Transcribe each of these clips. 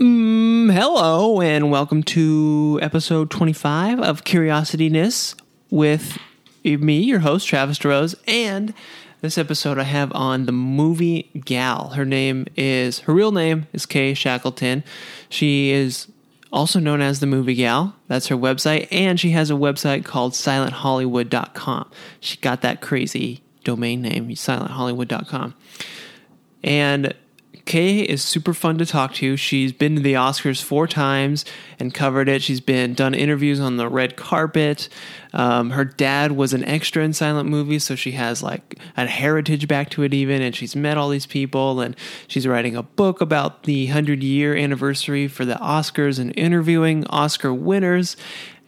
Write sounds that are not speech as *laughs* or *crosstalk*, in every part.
Mm, hello, and welcome to episode 25 of Curiosityness with me, your host, Travis DeRose. And this episode I have on the movie gal. Her name is, her real name is Kay Shackleton. She is also known as the movie gal. That's her website. And she has a website called silenthollywood.com. She got that crazy domain name, silenthollywood.com. And Kay is super fun to talk to. She's been to the Oscars four times and covered it. She's been done interviews on the red carpet. Um, her dad was an extra in silent movies, so she has like a heritage back to it even. And she's met all these people, and she's writing a book about the hundred year anniversary for the Oscars and interviewing Oscar winners.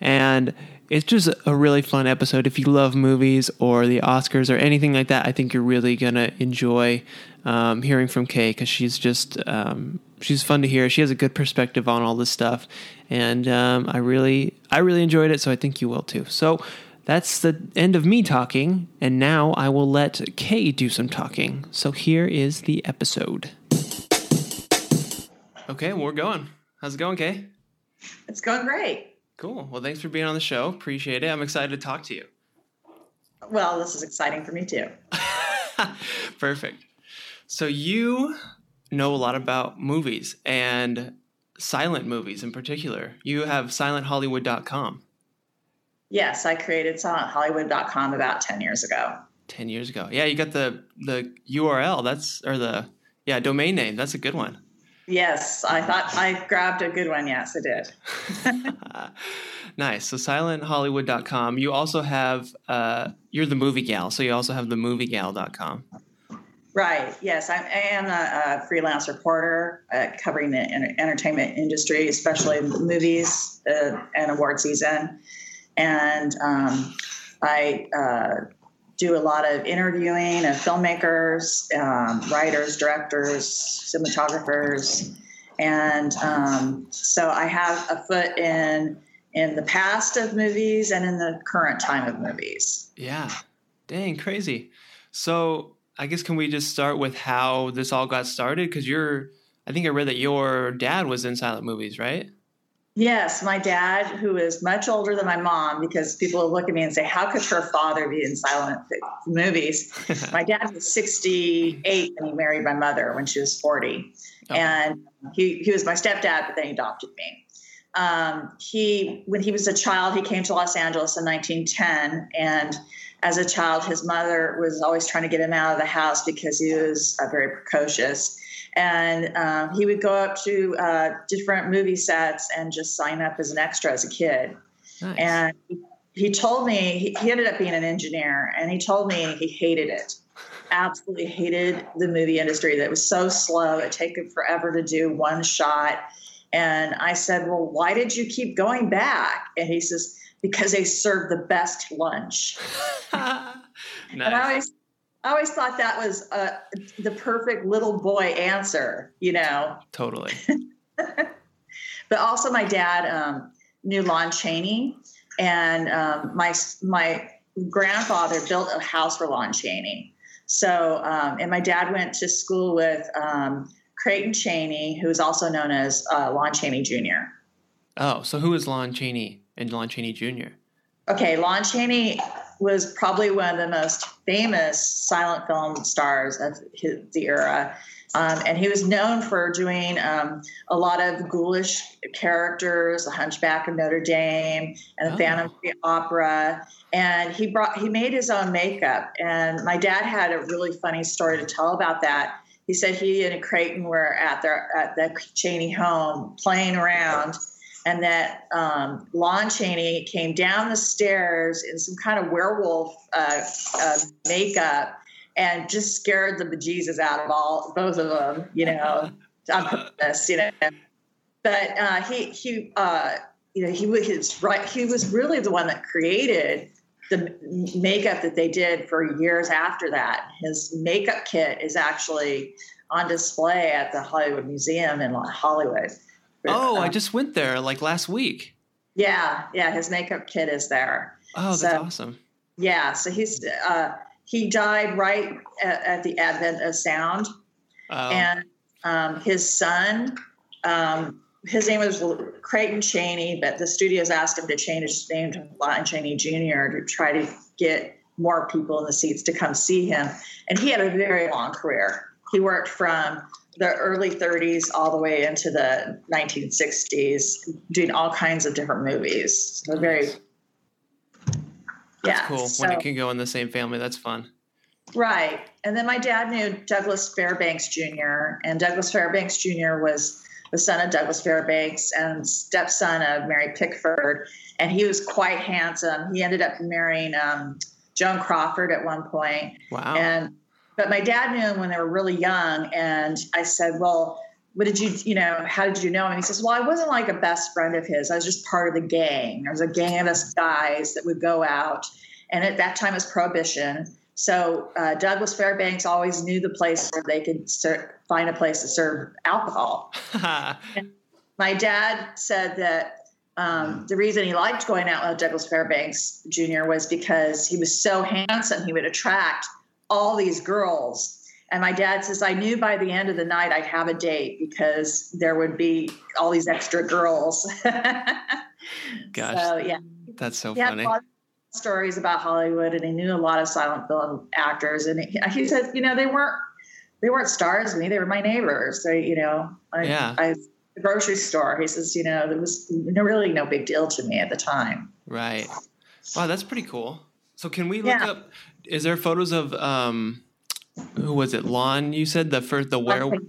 And it's just a really fun episode. If you love movies or the Oscars or anything like that, I think you're really gonna enjoy um, hearing from Kay because she's just um, she's fun to hear. She has a good perspective on all this stuff, and um, I really I really enjoyed it. So I think you will too. So that's the end of me talking, and now I will let Kay do some talking. So here is the episode. Okay, well, we're going. How's it going, Kay? It's going great. Cool. Well, thanks for being on the show. Appreciate it. I'm excited to talk to you. Well, this is exciting for me too. *laughs* Perfect. So you know a lot about movies and silent movies in particular. You have silenthollywood.com. Yes, I created silenthollywood.com about 10 years ago. 10 years ago. Yeah, you got the the URL. That's or the yeah, domain name. That's a good one. Yes, I thought I grabbed a good one. Yes, I did. *laughs* nice. So silenthollywood.com. You also have uh you're the movie gal, so you also have the moviegal.com. Right. Yes, I, I am a, a, freelance reporter uh, covering the entertainment industry, especially movies uh, and award season. And um, I uh, do a lot of interviewing of filmmakers, um, writers, directors, cinematographers, and um, so I have a foot in in the past of movies and in the current time of movies. Yeah. Dang, crazy. So I guess can we just start with how this all got started? Because you're, I think I read that your dad was in silent movies, right? Yes, my dad, who is much older than my mom, because people will look at me and say, "How could her father be in silent *laughs* movies?" *laughs* my dad was 68 when he married my mother when she was 40, oh. and he he was my stepdad, but then he adopted me. Um, he when he was a child, he came to Los Angeles in 1910 and as a child, his mother was always trying to get him out of the house because he was uh, very precocious. And um, he would go up to uh, different movie sets and just sign up as an extra as a kid. Nice. And he told me he, he ended up being an engineer, and he told me he hated it absolutely hated the movie industry that was so slow it took him forever to do one shot and i said well why did you keep going back and he says because they serve the best lunch. nice. *laughs* And I always, I always thought that was uh, the perfect little boy answer, you know. Totally. *laughs* but also, my dad um, knew Lon Chaney, and um, my my grandfather built a house for Lon Chaney. So, um, and my dad went to school with um, Creighton Chaney, who is also known as uh, Lon Chaney Jr. Oh, so who is Lon Chaney? And Lon Chaney Jr.? Okay, Lon Chaney was probably one of the most famous silent film stars of his, the era. Um, and he was known for doing um, a lot of ghoulish characters, The Hunchback of Notre Dame and The oh. Phantom of the Opera. And he brought he made his own makeup. And my dad had a really funny story to tell about that. He said he and Creighton were at their at the Chaney home playing around and that um, Lon Chaney came down the stairs in some kind of werewolf uh, uh, makeup and just scared the bejesus out of all both of them, you know, *laughs* on purpose, you know. But uh, he he uh, you know he was his right. He was really the one that created the makeup that they did for years after that. His makeup kit is actually on display at the Hollywood Museum in Hollywood. Oh, um, I just went there like last week. Yeah, yeah, his makeup kit is there. Oh, that's so, awesome. Yeah, so he's uh, he died right at, at, the advent of sound, oh. and um, his son um, his name was Creighton Chaney, but the studios asked him to change his name to Lon Chaney Jr. to try to get more people in the seats to come see him. And he had a very long career. He worked from the early 30s all the way into the 1960s, doing all kinds of different movies. So very, That's yeah, cool. so- when it can go in the same family, that's fun. Right. And then my dad knew Douglas Fairbanks Jr., and Douglas Fairbanks Jr. was the son of Douglas Fairbanks and stepson of Mary Pickford. And he was quite handsome. He ended up marrying um, Joan Crawford at one point. Wow. And but my dad knew him when they were really young, and I said, "Well, what did you, you know, how did you know him?" And he says, "Well, I wasn't like a best friend of his. I was just part of the gang. There was a gang of us guys that would go out, and at that time it was prohibition. So uh, Douglas Fairbanks always knew the place where they could ser- find a place to serve alcohol. *laughs* My dad said that um, the reason he liked going out with Douglas Fairbanks Jr. was because he was so handsome, he would attract all these girls. And my dad says, I knew by the end of the night I'd have a date because there would be all these extra girls. *laughs* Gosh, So, yeah. that's so He had funny. stories about Hollywood and he knew a lot of silent film actors. And he, he said, you know, they weren't. They weren't stars to me. They were my neighbors. They, you know, I, Yeah. I the grocery store. He says, you know, there was no, really no big deal to me at the time. Right. Wow, that's pretty cool. So can we look Yeah. up? Is there photos of um, who was it? Lon? You said the first the where? What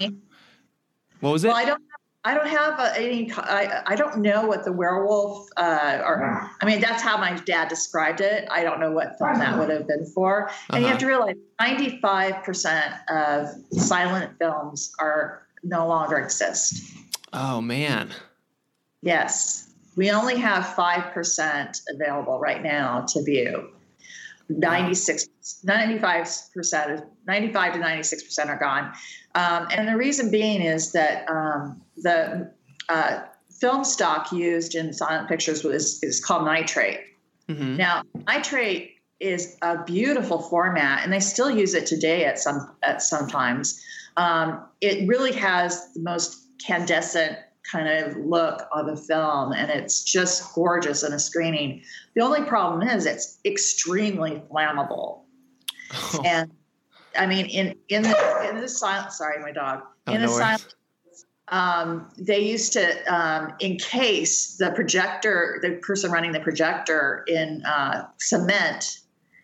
was it? Well, I don't. I don't have uh, any. I, I don't know what the werewolf. Uh, or I mean, that's how my dad described it. I don't know what film that would have been for. And you Uh-huh. have to realize, ninety-five percent of silent films are no longer exist. oh man. Yes, we only have five percent available right now to view. 96, 95 percent, 95 to 96 percent are gone, um, and the reason being is that um, the uh, film stock used in silent pictures was is called nitrate. hmm Now, nitrate is a beautiful format, and they still use it today at some at sometimes. Um, it really has the most candescent kind of look of the film, and it's just gorgeous in a screening. The only problem is it's extremely flammable, and I mean, in in the in the silent. Sorry, my dog. Oh, In no the silent um, they used to um, encase the projector, the person running the projector in uh, cement,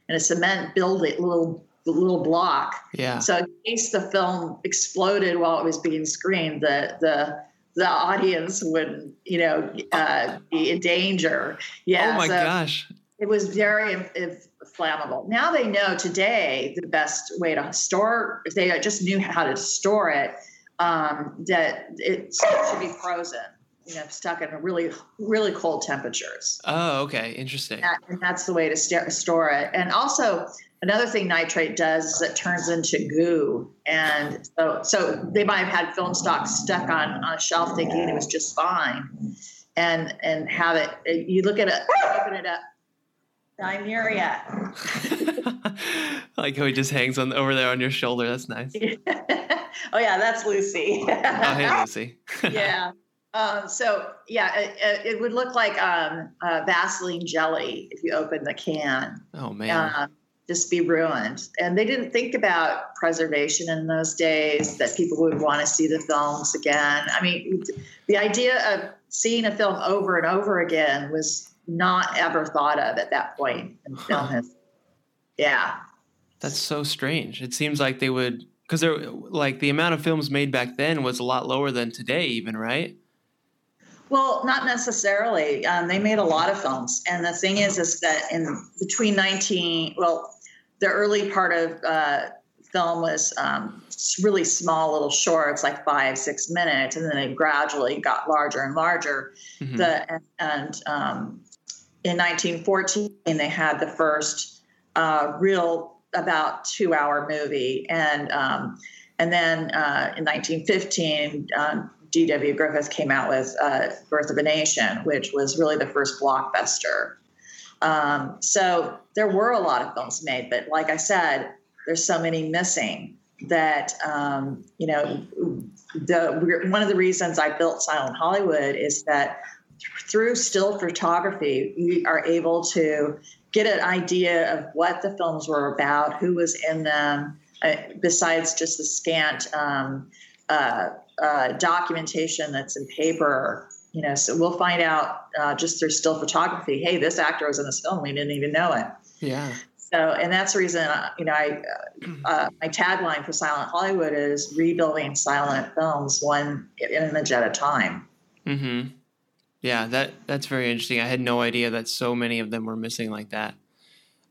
in a cement building, little little block. yeah. So in case the film exploded while it was being screened, the the the audience wouldn't, you know, uh, be in danger. Yeah. oh my so gosh. it was very flammable. Now they know today the best way to store, if they just knew how to store it, um, that it should be frozen, you know, stuck in really, really cold temperatures. Oh, okay. Interesting. That, and that's the way to st- store it. And also, another thing nitrate does is it turns into goo. And so, so they might have had film stock stuck on, on a shelf thinking it was just fine. And, and have it, you look at it, open it up. Yet. *laughs* like how he just hangs on over there on your shoulder. That's nice. *laughs* oh yeah, that's Lucy. Oh, hey, Lucy. *laughs* yeah. Um, so yeah, it, it- would look like um, uh, Vaseline jelly if you open the can. oh man. uh, just be ruined. And they didn't think about preservation in those days, that people would want to see the films again. I mean, the idea of seeing a film over and over again was not ever thought of at that point in *laughs* film Huh. history. Yeah. That's so strange. It seems like they would because they're like the amount of films made back then was a lot lower than today, even right? Well, not necessarily. Um, they made a lot of films, and the thing is, is that in between nineteen, well, the early part of uh, film was um, really small, little shorts, like five, six minutes, and then they gradually got larger and larger. Mhm. The and, and um, in 1914, they had the first uh, real about two-hour movie, and um, and then uh, in 1915, um, D.W. Griffith came out with uh, Birth of a Nation, which was really the first blockbuster. Um, so there were a lot of films made, but like I said, there's so many missing that um, you know the one of the reasons I built Silent Hollywood is that through still photography, we are able to get an idea of what the films were about, who was in them, uh, besides just the scant um, uh, uh, documentation that's in paper. You know, so we'll find out uh, just through still photography. Hey, this actor was in this film. We didn't even know it. Yeah. So, and that's the reason, uh, you know, I, uh, my tagline for Silent Hollywood is rebuilding silent films one image at a time. Hmm. Yeah, that that's very interesting. I had no idea that so many of them were missing like that.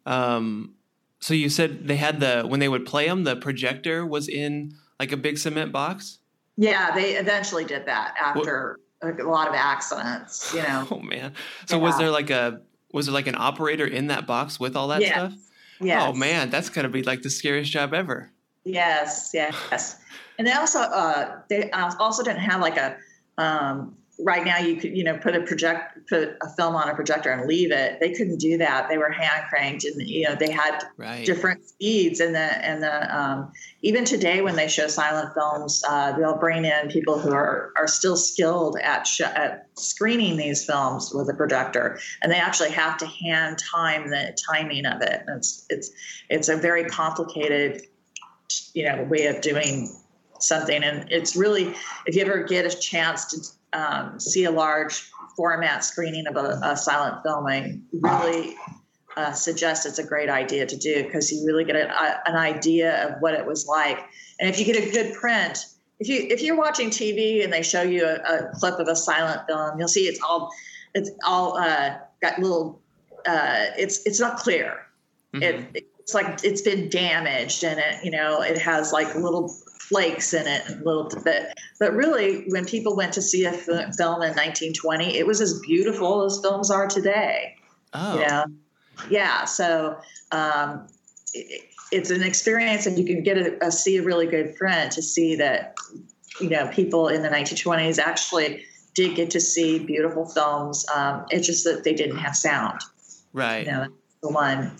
Um, so you said they had the when they would play them, the projector was in like a big cement box. Yeah, they eventually did that after what? A lot of accidents. You know. *laughs* Oh man! So yeah. was there like a was there like an operator in that box with all that yes. stuff? Yeah. Oh man, that's gonna be like the scariest job ever. Yes, yes, and they also uh, they also didn't have like a um, right now you could you know put a project put a film on a projector and leave it. They couldn't do that. They were hand cranked and you know they had right. different speeds. And the and the um, even today when they show silent films uh, they'll bring in people who are are still skilled at sh- at screening these films with a projector. And they actually have to hand time the timing of it. And it's it's it's a very complicated you know way of doing something. And it's really if you ever get a chance to um, see a large format screening of a, a silent film, I really uh, suggest it's a great idea to do because you really get a, an idea of what it was like. And if you get a good print, if you if you're watching TV and they show you a, a clip of a silent film, you'll see it's all it's all uh, got little. Uh, it's it's not clear. Mm-hmm. It, it's like it's been damaged and it you know it has like little flakes in it a little bit. But really, when people went to see a film in 1920, it was as beautiful as films are today. Oh. You know? Yeah. So um, it, it's an experience, and you can get a, a see a really good print to see that you know people in the 1920s actually did get to see beautiful films. Um, it's just that they didn't have sound. Right. You know, the one.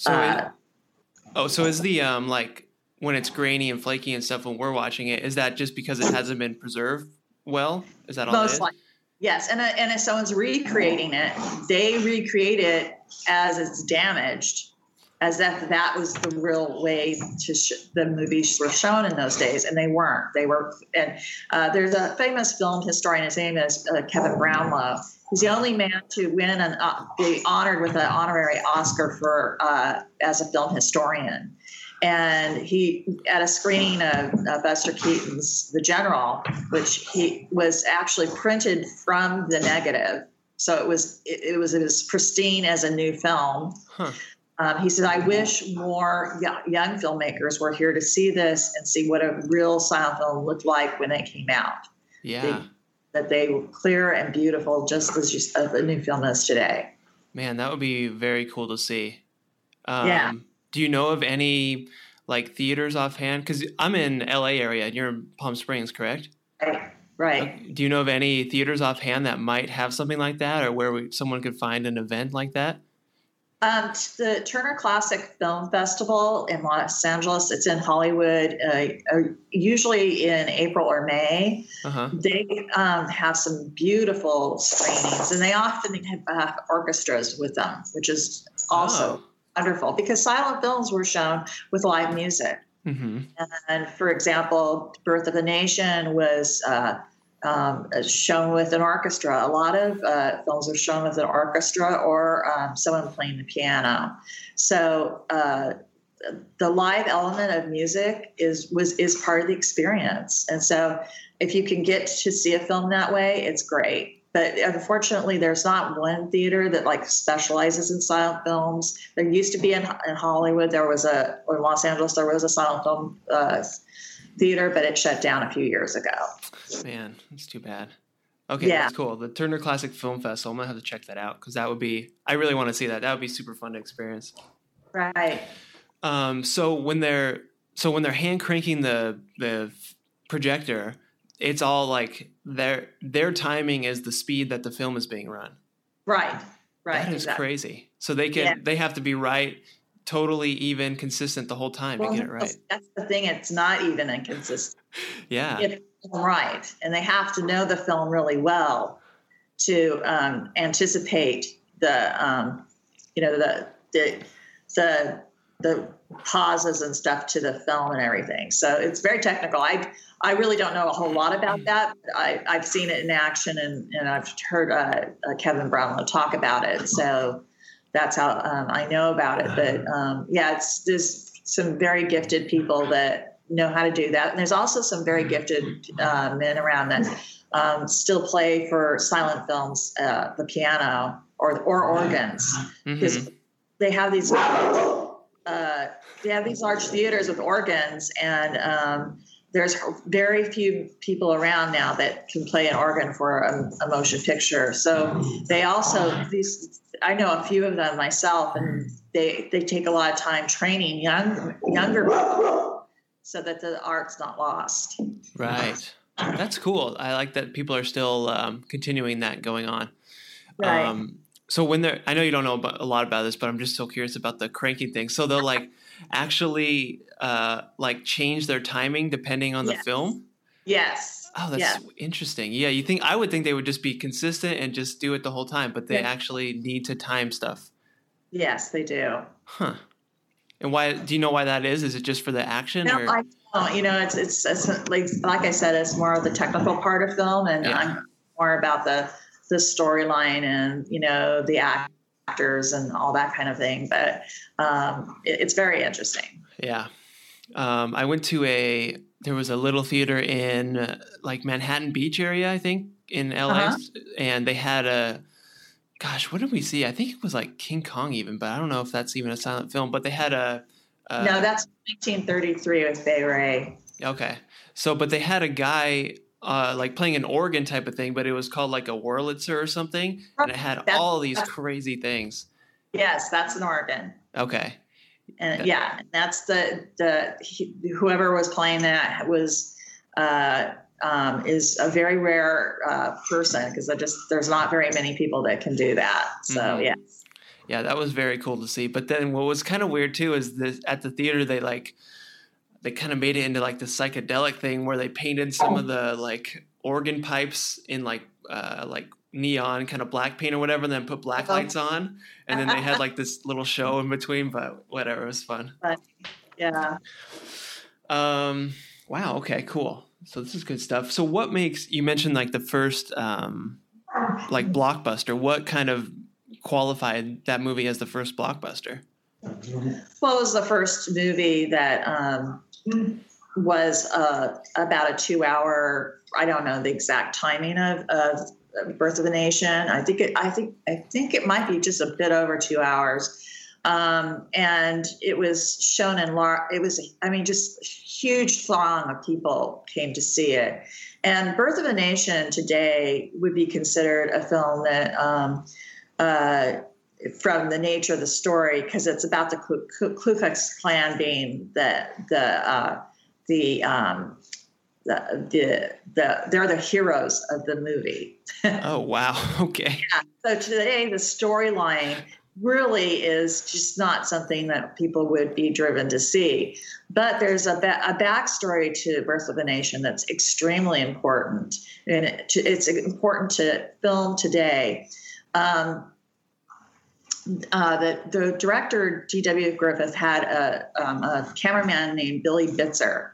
So, uh, it, oh, so is the um like when it's grainy and flaky and stuff when we're watching it is that just because it hasn't been preserved well? Is that all most likely yes and, uh, and if someone's recreating it they recreate it as it's damaged as if that was the real way to sh- the movies were shown in those days and they weren't they were and uh, there's a famous film historian his name is uh, kevin brownlow he's the only man to win and uh, be honored with an honorary oscar for uh, as a film historian and he at a screening of, Buster Keaton's The General, which he was actually printed from the negative, so it was it, it was as pristine as a new film. Huh. Um, he said, "I wish more young filmmakers were here to see this and see what a real silent film looked like when it came out. Yeah, they, that they were clear and beautiful, just as you, uh, the new film is today. Man, that would be very cool to see. Um, yeah." do you know of any like theaters offhand? Because I'm in LA area and you're in Palm Springs, correct? Right. Right. Do you know of any theaters offhand that might have something like that, or where we, someone could find an event like that? Um, the Turner Classic Film Festival in Los Angeles. It's in Hollywood, uh, uh usually in April or May. Uh-huh. They um, have some beautiful screenings, and they often have uh, orchestras with them, which is also oh wonderful because silent films were shown with live music. Mm-hmm. And for example, Birth of a Nation was uh, um, shown with an orchestra. A lot of uh, films are shown with an orchestra or um, someone playing the piano. So uh, the live element of music is was is part of the experience. And so if you can get to see a film that way, it's great but unfortunately there's not one theater that like specializes in silent films there used to be in, in hollywood there was a or in los angeles there was a silent film uh, theater but it shut down a few years ago man that's too bad okay yeah. that's cool the turner classic film festival i'm gonna have to check that out because that would be i really want to see that that would be super fun to experience right um, so when they're so when they're hand cranking the the projector it's all like their their timing is the speed that the film is being run. Right. Right. That is exactly. crazy. So they can yeah. they have to be right totally even, consistent the whole time well, to get it right. That's the thing; it's not even and consistent. *laughs* yeah, it's right, and they have to know the film really well to um, anticipate the, um, you know, the the the the pauses and stuff to the film and everything. So it's very technical. I I really don't know a whole lot about that. I, I've seen it in action and, and I've heard uh, uh, Kevin Brownlow talk about it. So that's how um, I know about it. But um, yeah, it's there's some very gifted people that know how to do that, and there's also some very gifted uh, men around that um, still play for silent films, uh, the piano or or organs, because mm-hmm. they have these. Uh, they have these large theaters with organs, and um, there's very few people around now that can play an organ for a, a, motion picture. So they also these I know a few of them myself, and they they take a lot of time training young younger people so that the art's not lost. Right. That's cool. I like that people are still um, continuing that going on. Right. Um, so when they're, I know you don't know about, a lot about this, but I'm just so curious about the cranking thing. So they'll like actually uh, like change their timing depending on the yes. film. Yes. Oh, that's yes. interesting. Yeah, you think I would think they would just be consistent and just do it the whole time, but they yes. actually need to time stuff. Yes, they do. Huh. And why? Do you know why that is? Is it just for the action? No, or? I don't. You know, it's, it's, it's like like I said, it's more of the technical part of film, and yeah. I'm more about the the storyline and you know the actors and all that kind of thing. But um, it, it's very interesting. Yeah, um, I went to a there was a little theater in uh, like Manhattan Beach area, I think, in LA, uh-huh. and they had a gosh, what did we see? I think it was like King Kong even, but I don't know if that's even a silent film. But they had a uh, no, that's 1933 with Fay Wray. Okay, so but they had a guy uh, like playing an organ type of thing, but it was called like a Wurlitzer or something, and it had that's, all these crazy things. Yes, that's an organ. Okay. And yeah, that's the the whoever was playing that was uh, um, is a very rare uh, person because I just there's not very many people that can do that. So mm-hmm. yeah. Yeah, that was very cool to see. But then what was kind of weird too is this at the theater they like they kind of made it into like the psychedelic thing where they painted some of the like organ pipes in like uh, like neon kind of black paint or whatever, and then put black uh-huh. lights on, and then they had like this little show in between. But whatever, it was fun. yeah. Um. Wow. Okay. Cool. So this is good stuff. So what makes you mentioned like the first um like blockbuster? What kind of qualified that movie as the first blockbuster? Well, it was the first movie that um, was uh, about a two-hour. I don't know the exact timing of, of Birth of a Nation. I think it. I think. I think it might be just a bit over two hours. Um, and it was shown in large. It was. I mean, just huge throng of people came to see it. And Birth of a Nation today would be considered a film that. Um, uh, from the nature of the story because it's about the Ku, Klux Klan being the the uh, the, um, the the the they're the heroes of the movie. *laughs* oh wow! *laughs* Okay. Yeah. So today the storyline really is just not something that people would be driven to see. But there's a, ba- a backstory to Birth of a Nation that's extremely important, and it, it's important to film today. Um, uh, the, the director D.W. Griffith had a, um, a cameraman named Billy Bitzer,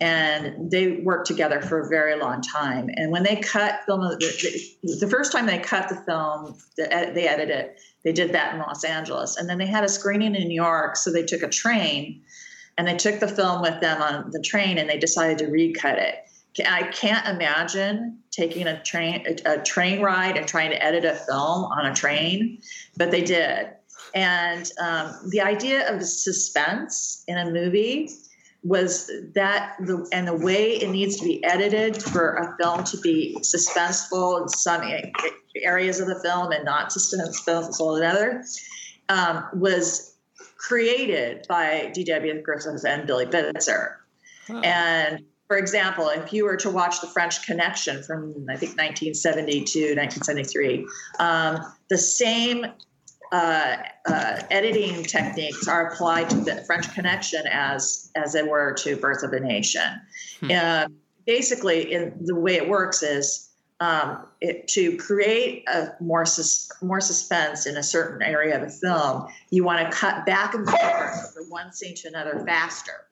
and they worked together for a very long time. And when they cut film, the, the first time they cut the film, they edited it. They did that in Los Angeles, and then they had a screening in New York. So they took a train, and they took the film with them on the train, and they decided to recut it. I can't imagine taking a train a, a, train ride and trying to edit a film on a train, but they did. And um, the idea of suspense in a movie was that the and the way it needs to be edited for a film to be suspenseful in some areas of the film and not suspenseful in others um, was created by D.W. Griffith and Billy Bitzer. And for example, if you were to watch The French Connection from, I think, 1970 to 1973, um, the same uh, uh, editing techniques are applied to the French Connection as as it were to Birth of a Nation. Hmm. Uh, basically, in the way it works is um, it, to create a more sus- more suspense in a certain area of a film, you want to cut back and forth from one scene to another faster,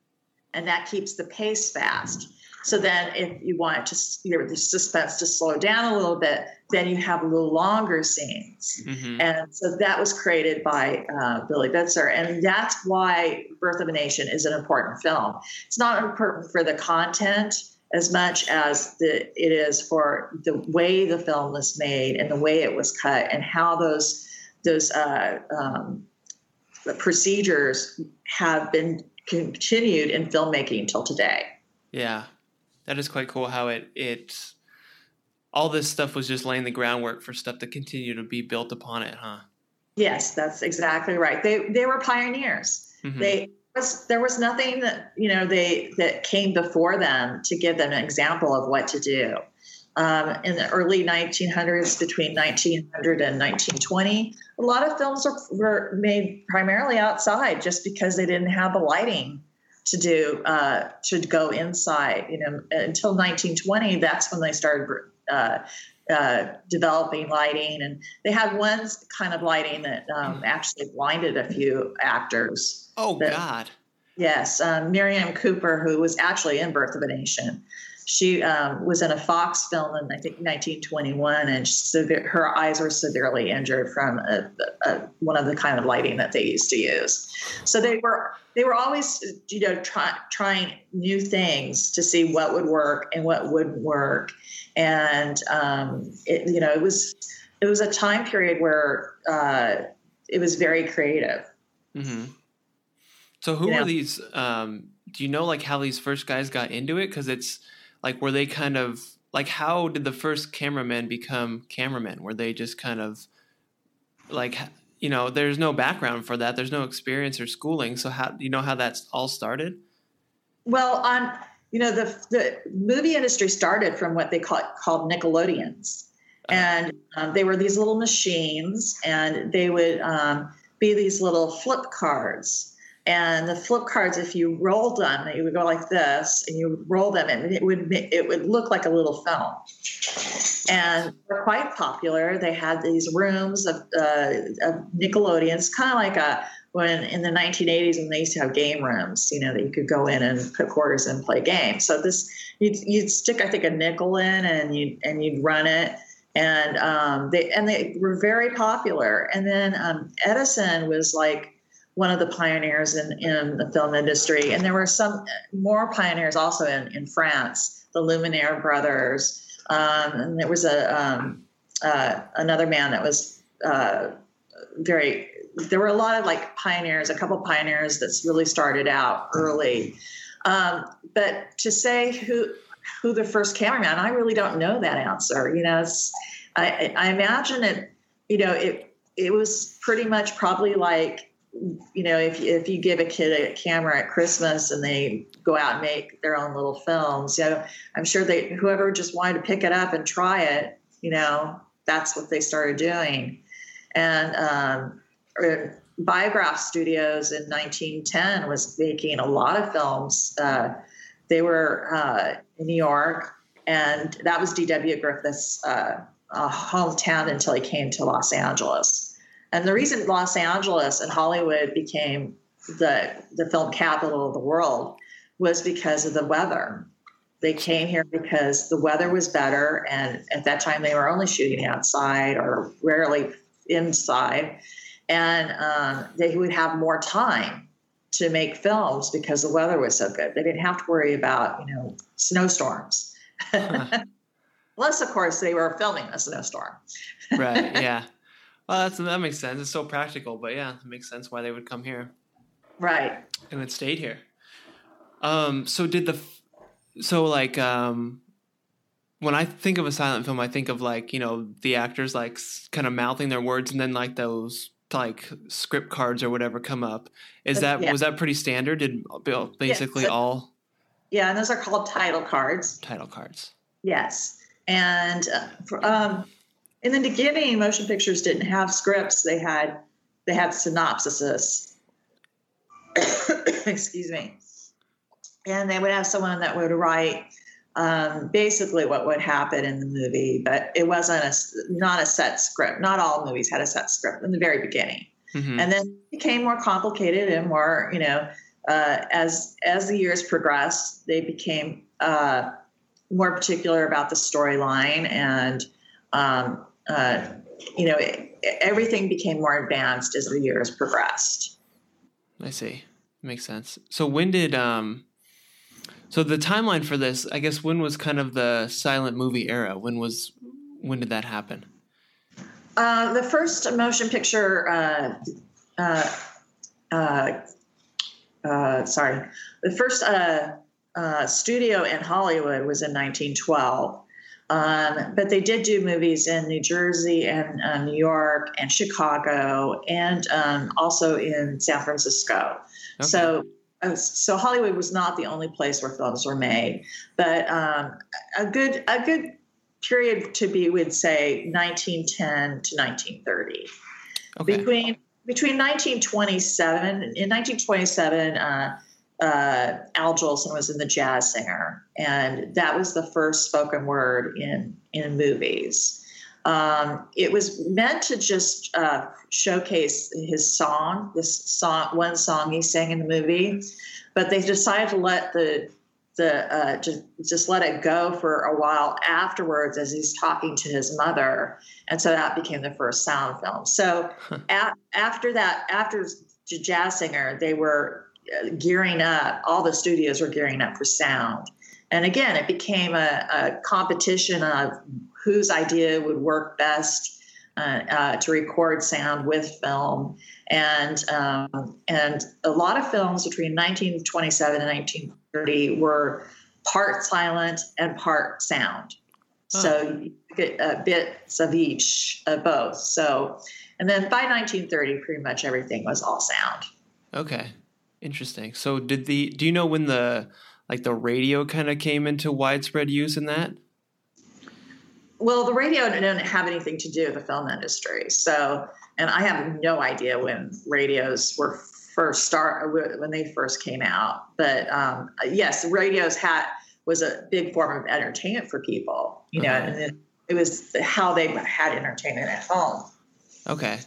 and that keeps the pace fast. So then, if you want to your the suspense to slow down a little bit, then you have a little longer scenes. Mm-hmm. And so that was created by uh, Billy Bitzer, and that's why Birth of a Nation is an important film. It's not important for the content as much as the, it is for the way the film was made and the way it was cut and how those those uh, um, procedures have been continued in filmmaking till today. Yeah, that is quite cool. How it it all this stuff was just laying the groundwork for stuff to continue to be built upon it, huh? Yes, that's exactly right. They they were pioneers. Mm-hmm. They was there was nothing that you know they that came before them to give them an example of what to do. Um, in the early 1900s, between 1900 and 1920, a lot of films were, were made primarily outside just because they didn't have the lighting to do uh, to go inside. You know, until 1920, that's when they started uh, uh, developing lighting, and they had one kind of lighting that um, actually blinded a few actors. Oh that, God. Yes, um, Miriam Cooper, who was actually in Birth of a Nation. She um, was in a Fox film in I think 1921, and her eyes were severely injured from a, a, one of the kind of lighting that they used to use. So they were they were always you know try, trying new things to see what would work and what wouldn't work, and um, it, you know it was it was a time period where uh, it was very creative. Mm-hmm. So who were these? Um, do you know like how these first guys got into it? Because it's like were they kind of like how did the first cameramen become cameramen? Were they just kind of like you know there's no background for that. There's no experience or schooling. So how do you know how that's all started? Well, on you know the the movie industry started from what they call called Nickelodeons, uh-huh. and um, they were these little machines, and they would um, be these little flip cards and the flip cards, if you rolled them, you would go like this, and you roll them, and it would it would look like a little film. And they're quite popular. They had these rooms of, uh, of Nickelodeons, kind of like a when in the 1980s when they used to have game rooms, you know, that you could go in and put quarters in and play games. So this you'd, you'd stick, I think, a nickel in, and you and you'd run it and um, they and they were very popular. And then um, Edison was like one of the pioneers in, in the film industry. And there were some more pioneers also in, in France, the Lumiere brothers. Um, and there was a um, uh, another man that was uh, very. There were a lot of like pioneers, a couple pioneers that's really started out early. Um, but to say who who the first cameraman, I really don't know that answer. You know, I, I imagine it. You know, it it was pretty much probably like you know, if if you give a kid a camera at Christmas and they go out and make their own little films, you know, I'm sure they whoever just wanted to pick it up and try it, you know, that's what they started doing. And um, er, Biograph Studios in 1910 was making a lot of films. Uh, they were uh, in New York, and that was D.W. Griffith's uh, hometown until he came to Los Angeles. And the reason Los Angeles and Hollywood became the the film capital of the world was because of the weather. They came here because the weather was better, and at that time they were only shooting outside or rarely inside, and um, they would have more time to make films because the weather was so good. They didn't have to worry about you know snowstorms. Huh. *laughs* Unless, of course, they were filming a snowstorm. right. Yeah. *laughs* Well, that's that makes sense. It's so practical, but yeah, it makes sense why they would come here. Right. And it stayed here. Um. So did the, so like um, when I think of a silent film, I think of like you know the actors like kind of mouthing their words, and then like those like script cards or whatever come up. Is that yeah. was that pretty standard? Did basically yeah, so, all? Yeah, and those are called title cards. Title cards. Yes, and uh, for, um, in the beginning, motion pictures didn't have scripts. They had they had synopsises. *coughs* Excuse me. And they would have someone that would write um, basically what would happen in the movie, but it wasn't a not a set script. Not all movies had a set script in the very beginning, mm-hmm. and then it became more complicated and more. You know, uh, as as the years progressed, they became uh, more particular about the storyline, and um, uh, you know, it, everything became more advanced as the years progressed. I see. Makes sense. So when did um so the timeline for this, I guess, when was kind of the silent movie era? When was when did that happen? Uh, the first motion picture, uh, uh, uh, uh sorry, the first uh, studio in Hollywood was in 1912. Um, but they did do movies in New Jersey and New York and Chicago and um, also in San Francisco. Okay. So uh, so Hollywood was not the only place where films were made, but um, a good a good period to be would say 1910 to 1930. Okay. Between between 1927 in 1927, uh, uh, Al Jolson was in the Jazz Singer, and that was the first spoken word in in movies. Um, it was meant to just uh, showcase his song, this song, one song he sang in the movie, but they decided to let the the uh, just just let it go for a while afterwards as he's talking to his mother, and so that became the first sound film. So a- after that, after Jazz Singer, they were gearing up. All the studios were gearing up for sound, and again, it became a, a competition of whose idea would work best uh, uh, to record sound with film. And um, and a lot of films between 1927 and 1930 were part silent and part sound. Huh. So you get uh, bits of each of both. So, and then by 1930, pretty much everything was all sound. Okay, interesting. So, did the do you know when the like the radio kind of came into widespread use in that? well, the radio didn't have anything to do with the film industry. So, and I have no idea when radios were first start when they first came out. But um, yes, radios had was a big form of entertainment for people. You know, uh-huh. and it, it was how they had entertainment at home. Okay.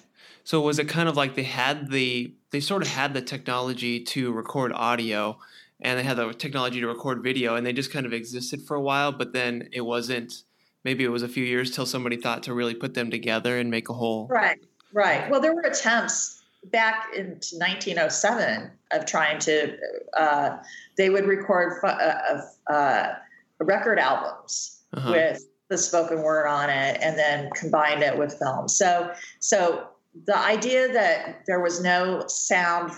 So was it kind of like they had the they sort of had the technology to record audio and they had the technology to record video and they just kind of existed for a while, but then it wasn't maybe it was a few years till somebody thought to really put them together and make a whole. Right, right. Well, there were attempts back in 1907 of trying to. Uh, they would record uh, uh, record albums uh-huh. with the spoken word on it, and then combine it with film. So, so the idea that there was no sound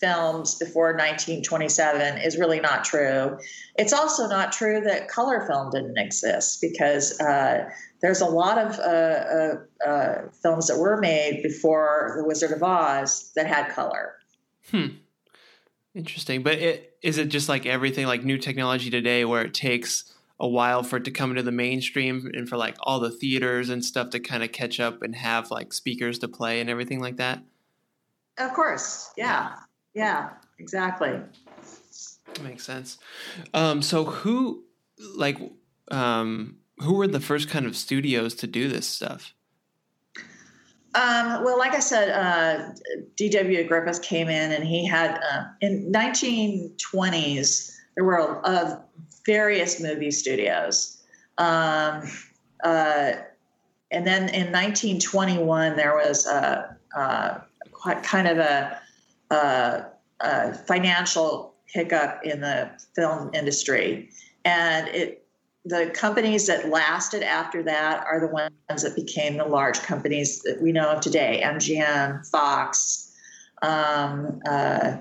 films before 1927 is really not true. It's also not true that color film didn't exist because uh, there's a lot of uh, uh, uh, films that were made before The Wizard of Oz that had color. Hmm. Interesting. But it, is it just like everything, like new technology today, where it takes a while for it to come into the mainstream and for like all the theaters and stuff to kind of catch up and have like speakers to play and everything like that? Of course. Yeah. Yeah, exactly. Makes sense. Um, so who, like, um, who were the first kind of studios to do this stuff? Um, well, like I said, uh, D.W. Griffith came in, and he had uh, in 1920s there were uh, various movie studios, um, uh, and then in 1921 there was a, a kind of a uh, uh, financial hiccup in the film industry, and it the companies that lasted after that are the ones that became the large companies that we know of today: MGM, Fox. Um, uh,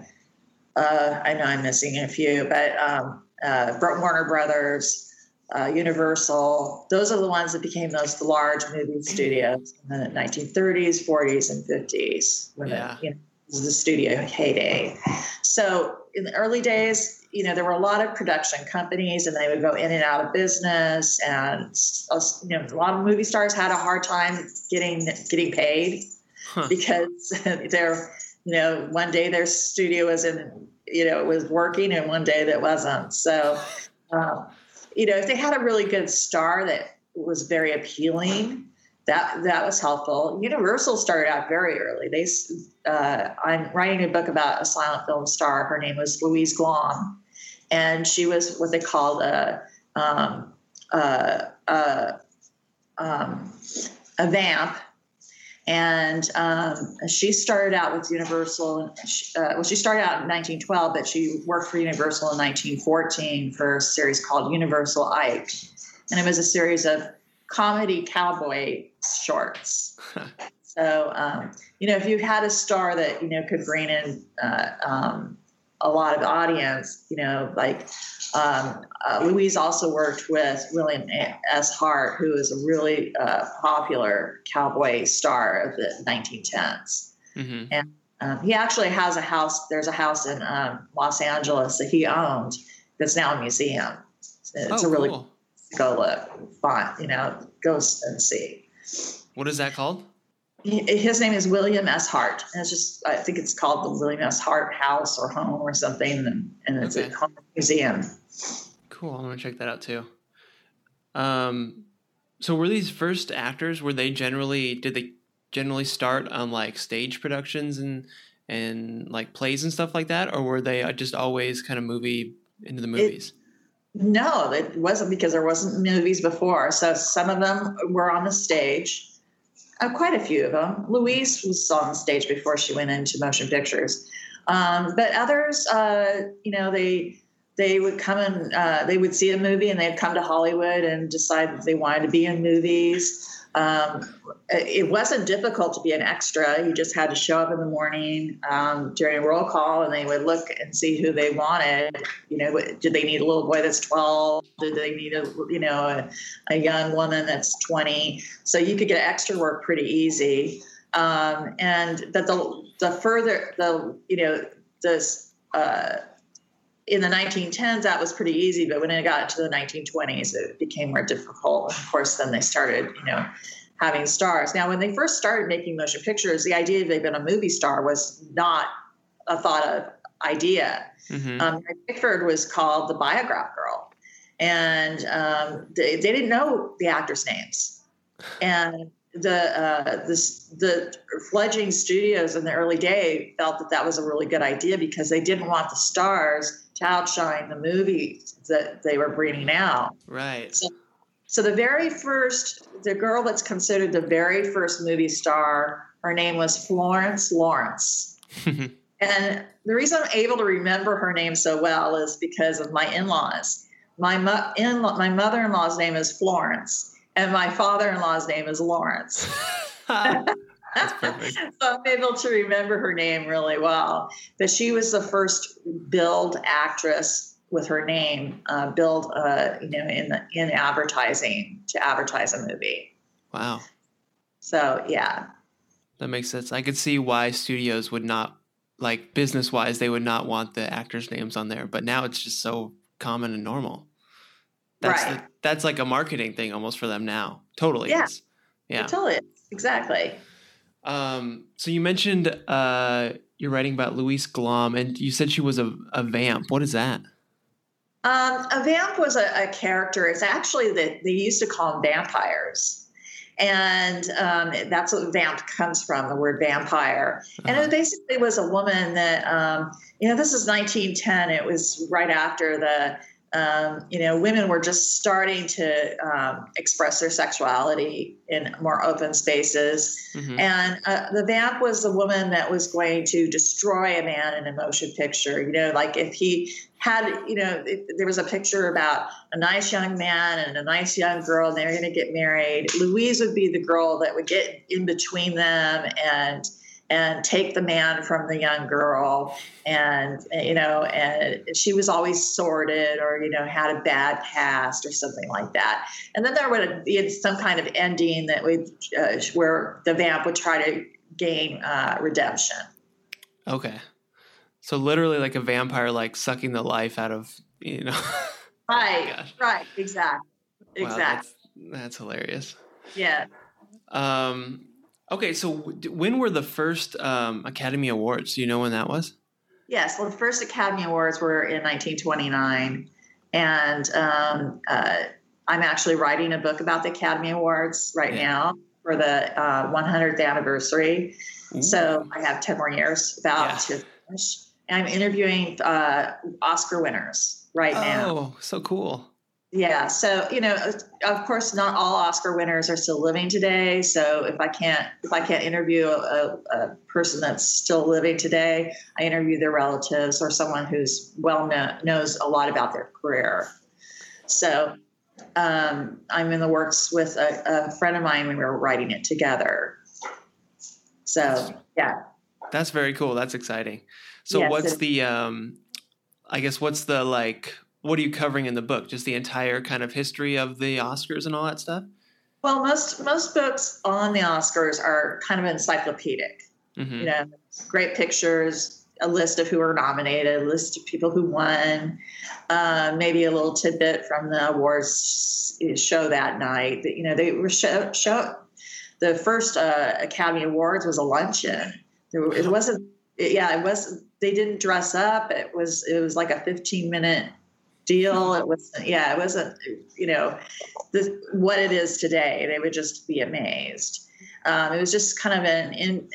uh, I know I'm missing a few, but um, uh, Warner Brothers. Uh, Universal, those are the ones that became those large movie studios in the 1930s, 40s, and 50s. When yeah. you know, the studio heyday. So in the early days, you know, there were a lot of production companies and they would go in and out of business. And, you know, a lot of movie stars had a hard time getting, getting paid. huh. because *laughs* they're you know one day their studio was in you know it was working and one day that wasn't. So um, you know if they had a really good star that was very appealing that that was helpful. Universal started out very early. They uh, i'm writing a book about a silent film star. Her name was louise Glaum and she was what they called a um, uh, uh, um, a vamp and um, she started out with Universal. Uh, well, she started out in 1912, but she worked for Universal in 1914 for a series called Universal Ike, and it was a series of comedy cowboy shorts. *laughs* so, um, you know, if you had a star that you know could bring in uh, um, a lot of audience, you know, like um, uh, Louise also worked with William S. Hart, who is a really uh, popular cowboy star of the 1910s. Mm-hmm. And um, he actually has a house, there's a house in um, Los Angeles that he owned that's now a museum. It's oh, a really cool. go look, fun, you know, go and see. What is that called? his name is William S. Hart. And it's just, I think it's called the William S. Hart House or Home or something. And, and it's okay. a museum. Cool. I'm going to check that out too. Um, so were these first actors, were they generally, did they generally start on like stage productions and, and like plays and stuff like that? Or were they just always kind of movie into the movies? It, no, it wasn't because there wasn't movies before. So some of them were on the stage uh, quite a few of them. Louise was on stage before she went into motion pictures, um, but others, uh, you know, they they would come and uh, they would see a movie and they'd come to Hollywood and decide that they wanted to be in movies. Um, it wasn't difficult to be an extra. You just had to show up in the morning um, during a roll call, and they would look and see who they wanted. You know, did they need a little boy that's twelve? Did they need a you know a, a young woman that's twenty? So you could get extra work pretty easy. Um, and that the the further the you know this. Uh, in the 1910s, that was pretty easy, but when it got to the 1920s, it became more difficult. And of course, then they started, you know, having stars. Now, when they first started making motion pictures, the idea of they've been a movie star was not a thought of idea. Mm-hmm. Um, Pickford was called the Biograph Girl, and um, they, they didn't know the actors' names. And the uh, this, the fledgling studios in the early day felt that that was a really good idea because they didn't want the stars to outshine the movies that they were bringing out. Right. So, so the very first, the girl that's considered the very first movie star, her name was Florence Lawrence. *laughs* and the reason I'm able to remember her name so well is because of my in-laws. My mo- in my mother-in-law's name is Florence, and my father-in-law's name is Lawrence. *laughs* That's *laughs* perfect. so I'm able to remember her name really well. But she was the first billed actress with her name uh, billed, uh, you know, in the, in advertising to advertise a movie. Wow. So yeah, that makes sense. I could see why studios would not like business wise they would not want the actors' names on there, but now it's just so common and normal. That's right. The, that's like a marketing thing almost for them now. Totally. Yeah. Is. Yeah. Totally. Exactly. Um, so you mentioned uh, you're writing about Louise Glaum, and you said she was a, a vamp. What is that? Um, a vamp was a, a, character. It's actually that they used to call them vampires. And um, that's what vamp comes from, the word vampire. Uh-huh. And it uh-huh. basically was a woman that, um, you know, this is 1910. It was right after the um, you know, women were just starting to um, express their sexuality in more open spaces. Mm-hmm. And uh, the vamp was the woman that was going to destroy a man in a motion picture. You know, like if he had, you know, it, there was a picture about a nice young man and a nice young girl, and they're going to get married. Louise would be the girl that would get in between them and and take the man from the young girl. And you know and she was always sordid or you know had a bad past or something like that. And then there would be some kind of ending that would uh, where the vamp would try to gain uh, redemption. Okay. So literally like a vampire like sucking the life out of you know. *laughs* Right oh right exactly exactly wow, that's, that's hilarious. Yeah. Um Okay, so when were the first um, Academy Awards? Do you know when that was? Yes, well, the first Academy Awards were in 1929, and um, uh, I'm actually writing a book about the Academy Awards right yeah. now for the uh, 100th anniversary. Ooh. So I have 10 more years about yeah. to finish. And I'm interviewing uh, Oscar winners right oh, now. Oh, so cool. Yeah. So, you know, of course, not all Oscar winners are still living today. So if I can't, if I can't interview a, a person that's still living today, I interview their relatives or someone who's well known, knows a lot about their career. So um, I'm in the works with a, a friend of mine when we were writing it together. So yeah. That's very cool. That's exciting. So yes, what's the um I guess what's the like what are you covering in the book? Just the entire kind of history of the Oscars and all that stuff? Well, most most books on the Oscars are kind of encyclopedic. Mm-hmm. You know, great pictures, a list of who were nominated, a list of people who won, uh, maybe a little tidbit from the awards show that night. You know, they were show, show the first uh, Academy Awards was a luncheon. It wasn't. Yeah, it was. They didn't dress up. It was. It was like a 15 minute deal. It was. Yeah, it wasn't. You know, the, what it is today. They would just be amazed. Um, it was just kind of an in,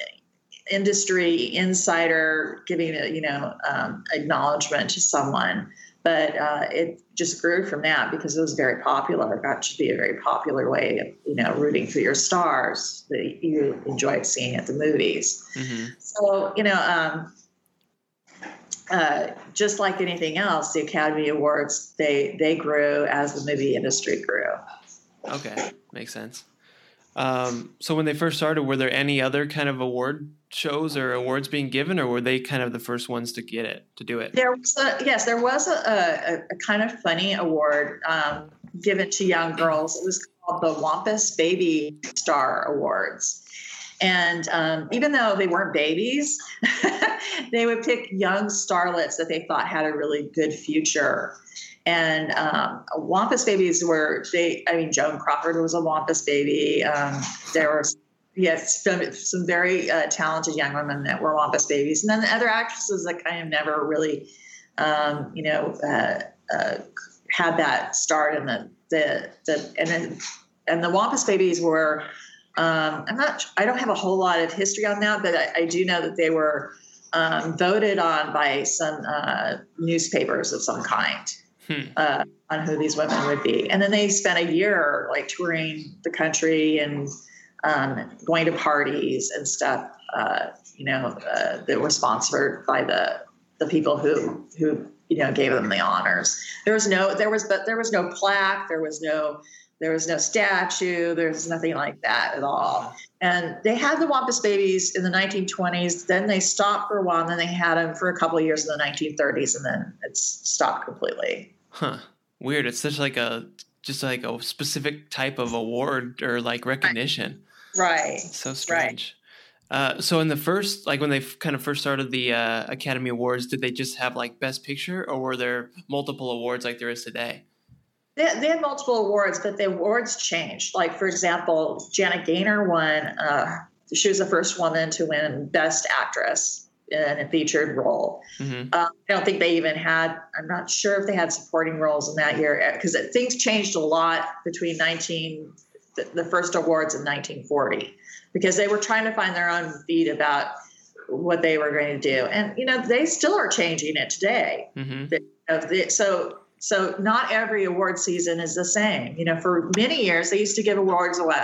industry insider giving a you know um, acknowledgement to someone but uh, it just grew from that because it was very popular. It got to be a very popular way of, you know, rooting for your stars that you enjoyed seeing at the movies. Mm-hmm. So, you know, um, uh, just like anything else, the Academy Awards they they grew as the movie industry grew. Okay, makes sense. Um, so when they first started, were there any other kind of award shows or awards being given, or were they kind of the first ones to get it to do it? There was a, yes, there was a, a, a kind of funny award um, given to young girls. It was called the WAMPAS Baby Star Awards. And um, even though they weren't babies, *laughs* they would pick young starlets that they thought had a really good future. And um, WAMPAS babies were they. I mean, Joan Crawford was a WAMPAS baby. Um, there were yes, some, some very uh, talented young women that were WAMPAS babies, and then the other actresses that kind of never really, um, you know, uh, uh, had that start. And the the the and then and the WAMPAS babies were. Um, I'm not. I don't have a whole lot of history on that, but I, I do know that they were um, voted on by some uh, newspapers of some kind hmm. uh, on who these women would be. And then they spent a year like touring the country and um, going to parties and stuff. Uh, you know, uh, that were sponsored by the the people who who you know gave them the honors. There was no there was but there was no plaque. There was no there was no statue. There's nothing like that at all. And they had the WAMPAS babies in the 1920s. Then they stopped for a while. And then they had them for a couple of years in the 1930s, and then it stopped completely. Huh. Weird. It's such like a just like a specific type of award or like recognition. Right. so strange. Right. Uh, so in the first, like when they kind of first started the uh, Academy Awards, did they just have like Best Picture, or were there multiple awards like there is today? They, they had multiple awards, but the awards changed. Like for example, Janet Gaynor won. Uh, she was the first woman to win Best Actress in a featured role. Mm-hmm. Uh, I don't think they even had. I'm not sure if they had supporting roles in that year because things changed a lot between 19 the, the, first awards in 1940 because they were trying to find their own feet about what they were going to do, and you know they still are changing it today. Mm-hmm. so so not every award season is the same. You know, for many years they used to give awards away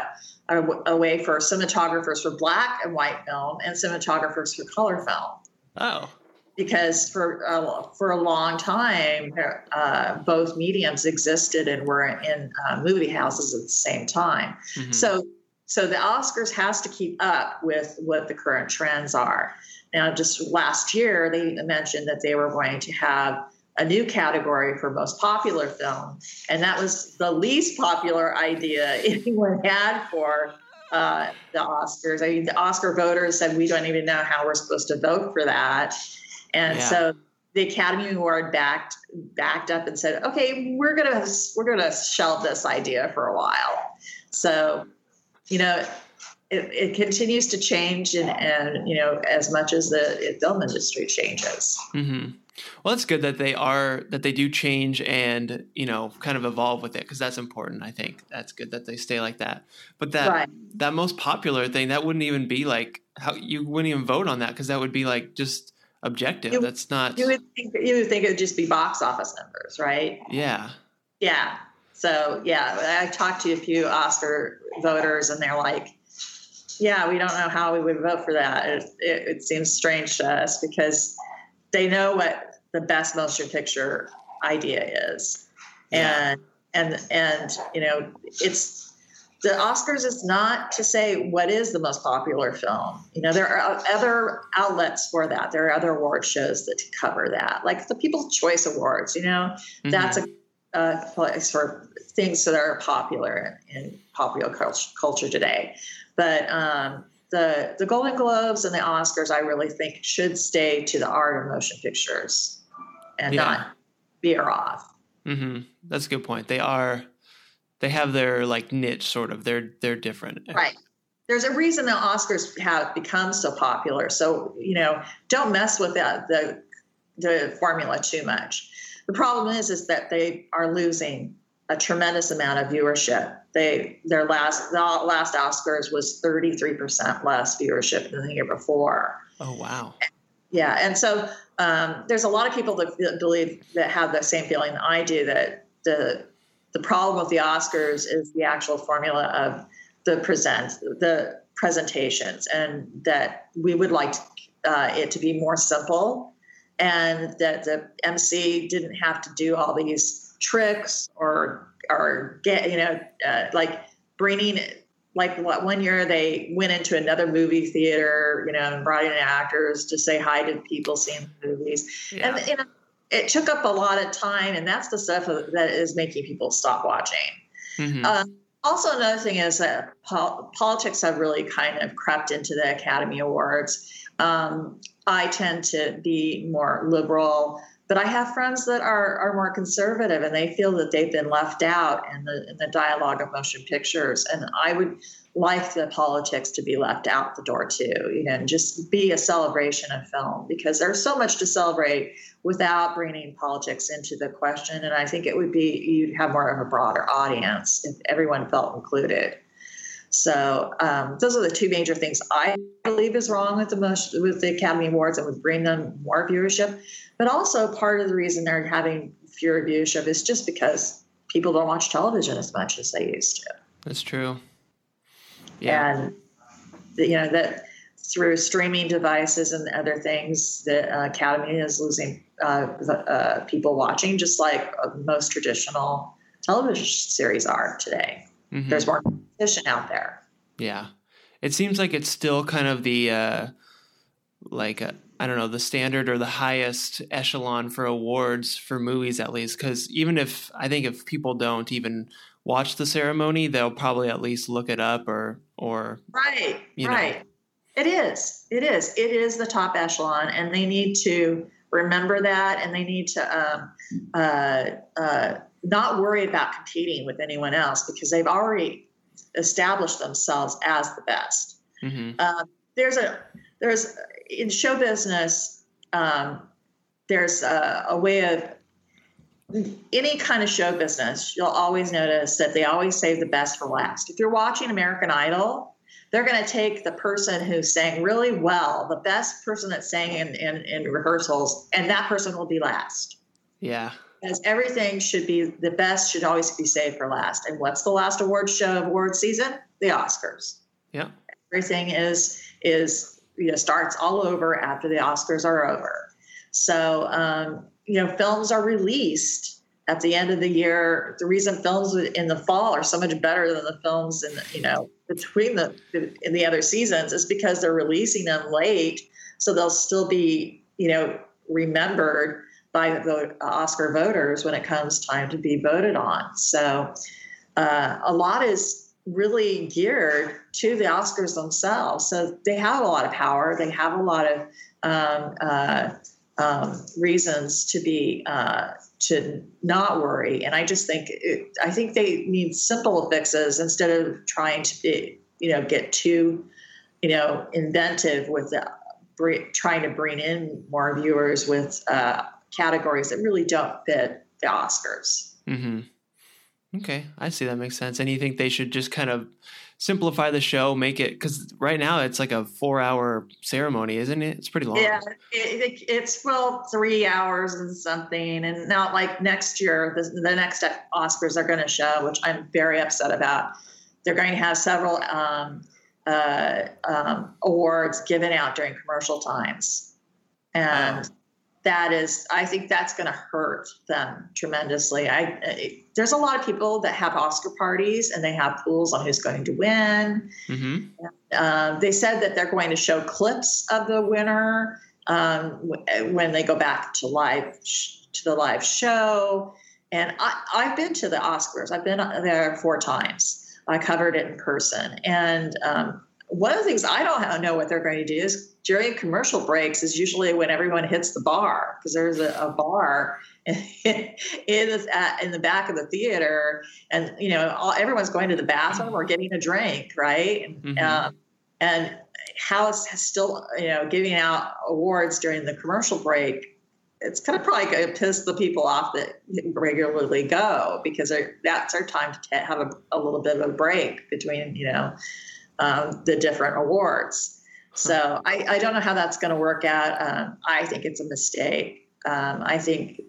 a, way for cinematographers for black and white film and cinematographers for color film. Oh. Because for uh, for a long time, uh, both mediums existed and were in uh, movie houses at the same time. Mm-hmm. So, so the Oscars has to keep up with what the current trends are. Now, just last year, they mentioned that they were going to have a new category for most popular film, and that was the least popular idea *laughs* anyone had for uh, the Oscars. I mean, the Oscar voters said we don't even know how we're supposed to vote for that, and yeah. so the Academy Award backed backed up and said, "Okay, we're gonna we're gonna shelve this idea for a while." So, you know, it, it continues to change, and, and you know, as much as the film industry changes. Mm-hmm. Well, it's good that they are that they do change and you know kind of evolve with it because that's important. I think that's good that they stay like that. But that right. that most popular thing that wouldn't even be like how you wouldn't even vote on that because that would be like just objective. You, that's not. You would think you would think it would just be box office numbers, right? Yeah. Yeah. So yeah, I talked to a few Oscar voters, and they're like, "Yeah, we don't know how we would vote for that. It, it, it seems strange to us because they know what the best motion picture idea is, yeah. and and and you know, it's the Oscars is not to say what is the most popular film. You know, there are other outlets for that. There are other award shows that cover that, like the People's Choice Awards. You know, mm-hmm. that's a, a, place for things that are popular in popular culture today. But um, the the Golden Globes and the Oscars, I really think, should stay to the art of motion pictures and yeah. not veer off. Mm-hmm. That's a good point. They are they have their like niche sort of. They're they're different. Right. There's a reason the Oscars have become so popular. So you know, don't mess with that the the formula too much. The problem is is that they are losing a tremendous amount of viewership. They their last the last Oscars was 33% less viewership than the year before. Oh wow. Yeah, and so um, there's a lot of people that believe that have the same feeling that I do that the the problem with the Oscars is the actual formula of the present the presentations, and that we would like uh, it to be more simple, and that the MC didn't have to do all these tricks or or get you know uh, like bringing like one year they went into another movie theater, you know, and brought in actors to say hi to people seeing the movies. Yeah. And you know, it took up a lot of time, and that's the stuff that is making people stop watching. Mm-hmm. Um, also, another thing is that pol- politics have really kind of crept into the Academy Awards. Um, I tend to be more liberal, but I have friends that are, are more conservative and they feel that they've been left out in the, in the dialogue of motion pictures. And I would like the politics to be left out the door too, you know, and just be a celebration of film because there's so much to celebrate without bringing politics into the question. And I think it would be, you'd have more of a broader audience if everyone felt included. So um, those are the two major things I believe is wrong with the most, with the Academy Awards and would bring them more viewership. But also part of the reason they're having fewer viewership is just because people don't watch television as much as they used to. That's true. Yeah. And you know that through streaming devices and other things, the uh, Academy is losing uh, uh, people watching, just like uh, most traditional television series are today. Mm-hmm. There's more competition out there. Yeah, it seems like it's still kind of the uh, like uh, I don't know the standard or the highest echelon for awards for movies at least because even if I think if people don't even watch the ceremony, they'll probably at least look it up or or right, right. Know. It is. It is. It is the top echelon, and they need to remember that, and they need to um, uh, uh, not worry about competing with anyone else because they've already established themselves as the best. Mm-hmm. Uh, there's a there's in show business. Um, there's a, a way of any kind of show business, you'll always notice that they always save the best for last. If you're watching American Idol, they're going to take the person who sang really well, the best person that sang in, in, in rehearsals, and that person will be last. Yeah. Because everything should be the best should always be saved for last. And what's the last award show of award season? The Oscars. Yeah. Everything is is you know starts all over after the Oscars are over. So um, you know, films are released at the end of the year. The reason films in the fall are so much better than the films in the, you know between the in the other seasons is because they're releasing them late, so they'll still be you know remembered by the Oscar voters when it comes time to be voted on. So uh, a lot is really geared to the Oscars themselves. So they have a lot of power. They have a lot of um, uh, um, reasons to be uh, to not worry. And I just think it, I think they need simple fixes instead of trying to be, you know get too you know inventive with the, trying to bring in more viewers with uh, categories that really don't fit the Oscars. Mm-hmm. Okay, I see that makes sense. And you think they should just kind of simplify the show, make it because right now it's like a four-hour ceremony, isn't it? It's pretty long. Yeah, it, it, it's well three hours and something, and not like next year, the, the next Oscars are going to show, which I'm very upset about. They're going to have several um, uh, um, awards given out during commercial times, and. Wow that is i think that's going to hurt them tremendously. I, I, there's a lot of people that have oscar parties and they have pools on who's going to win. Mm-hmm. uh, they said that they're going to show clips of the winner um, when they go back to live to the live show. And I, i've been to the oscars. I've been there four times. I covered it in person. And um, one of the things I don't know what they're going to do is during commercial breaks is usually when everyone hits the bar because there's a, a bar *laughs* in, in, at, in the back of the theater, and you know all, everyone's going to the bathroom or getting a drink, right? Mm-hmm. Um, and House has still you know giving out awards during the commercial break. It's kind of probably going to piss the people off that regularly go because that's our time to have a, a little bit of a break between you know um, the different awards. So I, I, don't know how that's going to work out. Um, I think it's a mistake. Um, I think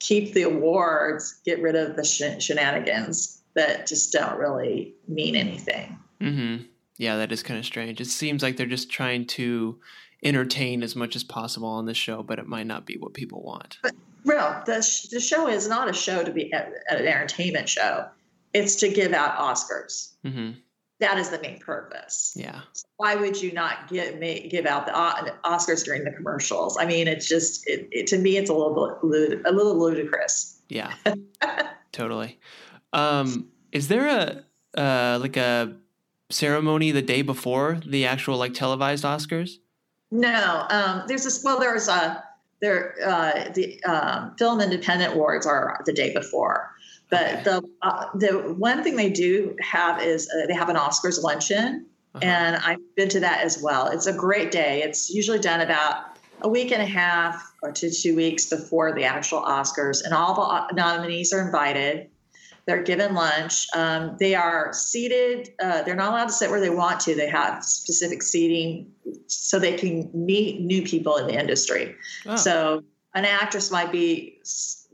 keep the awards, get rid of the sh- shenanigans that just don't really mean anything. Mm-hmm. Yeah, that is kind of strange. It seems like they're just trying to entertain as much as possible on the show, but it might not be what people want. But real, the, sh- the show is not a show to be a, an entertainment show. It's to give out Oscars. Mm-hmm that is the main purpose. Yeah. So why would you not give give out the Oscars during the commercials? I mean, it's just it, it, to me, it's a little bit a little ludicrous. Yeah. *laughs* totally. Um, is there a uh, like a ceremony the day before the actual like televised Oscars? No. Um, there's this. Well, there's a there uh, the um, film independent awards are the day before. But the uh, the one thing they do have is uh, they have an Oscars luncheon, uh-huh. and I've been to that as well. It's a great day. It's usually done about a week and a half or to two weeks before the actual Oscars, and all the uh, nominees are invited. They're given lunch. Um, they are seated. Uh, they're not allowed to sit where they want to. They have specific seating so they can meet new people in the industry. Oh. So an actress might be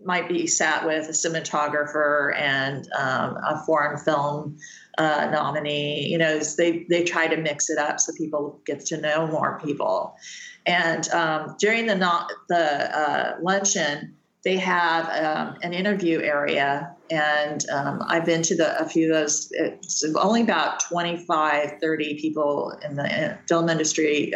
might be sat with a cinematographer and um, a foreign film uh, nominee. You know, they they try to mix it up so people get to know more people. And um, during the not the uh, luncheon, they have um, an interview area and um, i've been to the, a few of those. It's only about 25 30 people in the film industry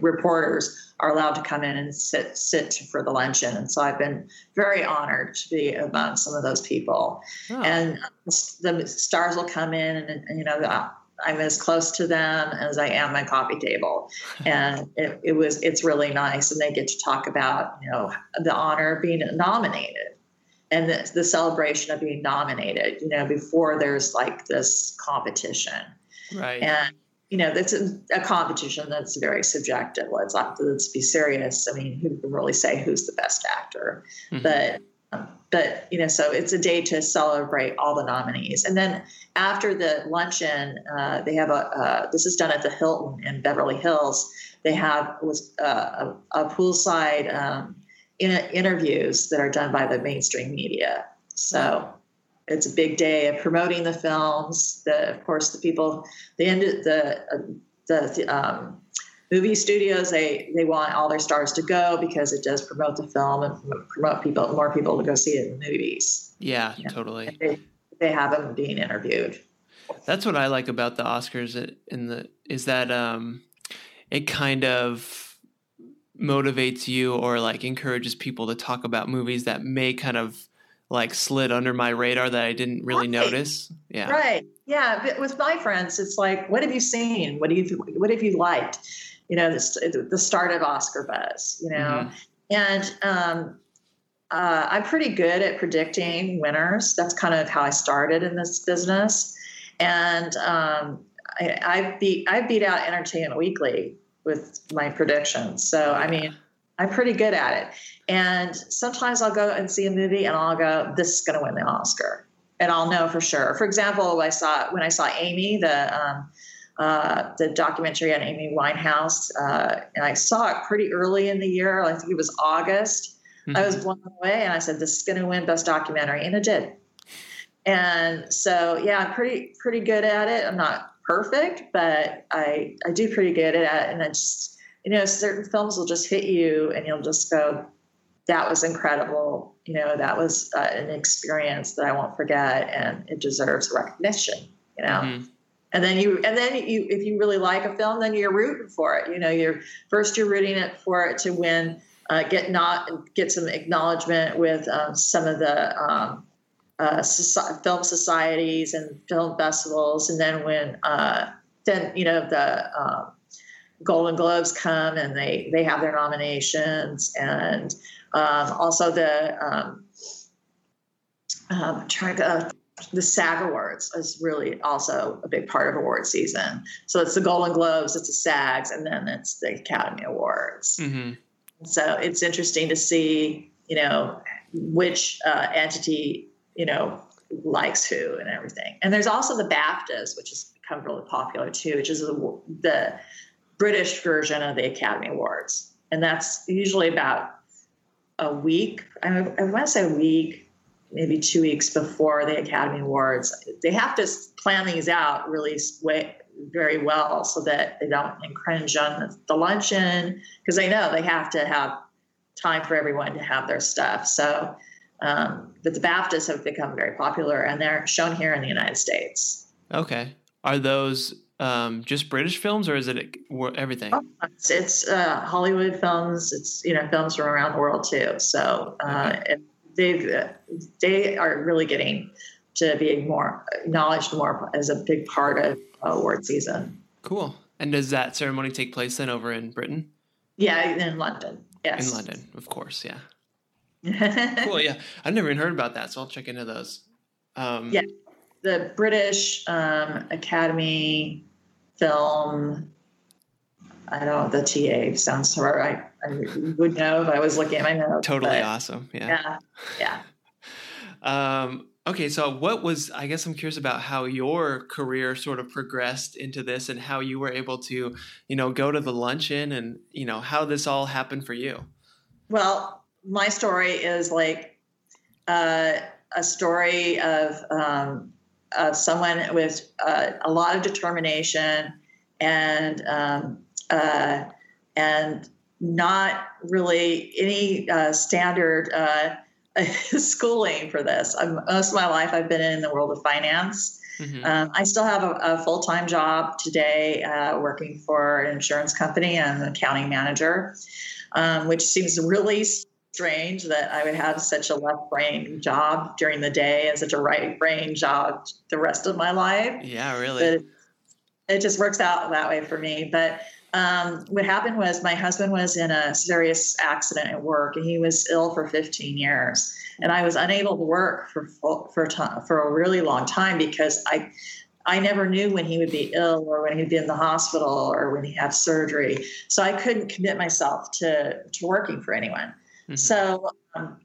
reporters are allowed to come in and sit sit for the luncheon. And so i've been very honored to be among some of those people. Oh. and the stars will come in and, and you know I'm as close to them as I am my coffee table, *laughs* and it, it, was it's really nice, and they get to talk about you know the honor of being nominated, and the, the celebration of being nominated. You know before there's like this competition, right? And you know that's a, a competition that's very subjective. Let's let's be serious. I mean, who can really say who's the best actor? Mm-hmm. But but you know, so it's a day to celebrate all the nominees. And then after the luncheon, uh, they have a uh, this is done at the Hilton in Beverly Hills. They have was uh, a, a poolside um, in, interviews that are done by the mainstream media. So it's a big day of promoting the films. The of course the people the end the uh, the um, movie studios they they want all their stars to go because it does promote the film and promote people more people to go see it in the movies yeah totally they, they have them being interviewed that's what i like about the oscars in the is that um it kind of motivates you or like encourages people to talk about movies that may kind of like slid under my radar that I didn't really right. notice. Yeah. Right. Yeah. But with my friends, it's like, what have you seen? What do you, what have you liked? you know, the, the start of Oscar buzz, you know. Mm-hmm. And um, uh, I'm pretty good at predicting winners. That's kind of how I started in this business. And um, I, I beat I beat out Entertainment Weekly with my predictions. So I mean, I'm pretty good at it. And sometimes I'll go and see a movie and I'll go, "This is going to win the Oscar," and I'll know for sure. For example, I saw when I saw Amy the. Um, uh, the documentary on Amy Winehouse, uh, and I saw it pretty early in the year. I think it was August. Mm-hmm. I was mm-hmm. blown away, and I said, "This is going to win Best Documentary," and it did. And so, yeah, I'm pretty pretty good at it. I'm not perfect, but I I do pretty good at it. And I just you know, certain films will just hit you, and you'll just go, "That was incredible." You know, that was uh, an experience that I won't forget, and it deserves recognition. You know. Mm-hmm and then you and then you if you really like a film then you're rooting for it you know you're first you're rooting it for it to win uh, get not get some acknowledgement with um, some of the um, uh, film societies and film festivals and then when uh, then you know the um, golden globes come and they they have their nominations and um, also the um, um, trying to uh, the SAG Awards is really also a big part of award season. So it's the Golden Globes, it's the SAGs, and then it's the Academy Awards. Mm-hmm. So it's interesting to see, you know, which uh, entity, you know, likes who and everything. And there's also the BAFTAs, which has become really popular too, which is the, the British version of the Academy Awards. And that's usually about a week. I, I want to say a week maybe two weeks before the Academy Awards. They have to plan these out really way, very well so that they don't infringe on the luncheon because they know they have to have time for everyone to have their stuff. So, um, but the BAFTAs have become very popular and they're shown here in the United States. Okay. Are those um, just British films or is it everything? Oh, it's, it's uh, Hollywood films. It's, you know, films from around the world too. So, uh, okay. they they are really getting to be more acknowledged more as a big part of award season. Cool. And does that ceremony take place then over in Britain? Yeah, in London. Yes. In London, of course. Yeah. Cool. *laughs* Yeah, I've never even heard about that, so I'll check into those. Um, yeah, the British um, Academy Film I don't know, the TA sounds so right. I would know if I was looking at my notes. Totally but, awesome. Yeah. Yeah. yeah. *laughs* um, okay. So what was, I guess I'm curious about how your career sort of progressed into this and how you were able to, you know, go to the luncheon and, you know, how this all happened for you. Well, my story is like uh, a story of, um, of someone with uh, a lot of determination and um, uh, and not really any uh, standard uh, *laughs* schooling for this. I'm, most of my life, I've been in the world of finance. Mm-hmm. Um, I still have a, a full time job today uh, working for an insurance company. I'm an accounting manager, um, which seems really strange that I would have such a left brain job during the day and such a right brain job the rest of my life. Yeah, really. But it just works out that way for me. But um, what happened was my husband was in a serious accident at work and he was ill for 15 years and i was unable to work for for for a really long time because i i never knew when he would be ill or when he'd be in the hospital or when he had surgery so i couldn't commit myself to to working for anyone mm-hmm. so um,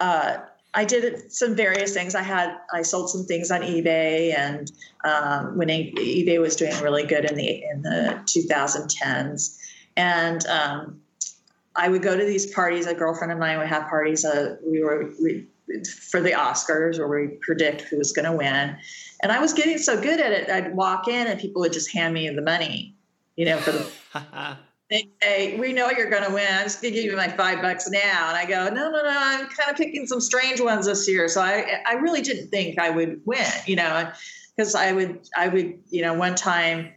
uh, I did some various things. I had I sold some things on eBay, and um, when eBay was doing really good in the in the 2010s, and um, I would go to these parties. A girlfriend of mine would have parties. Uh, we were we, for the Oscars, where we predict who was going to win, and I was getting so good at it. I'd walk in, and people would just hand me the money, you know, for the. *laughs* they say, we know you're going to win. I'm just going to give you my five bucks now. And I go, no, no, no, I'm kind of picking some strange ones this year. So I, I really didn't think I would win, you know, because I would, I would, you know, one time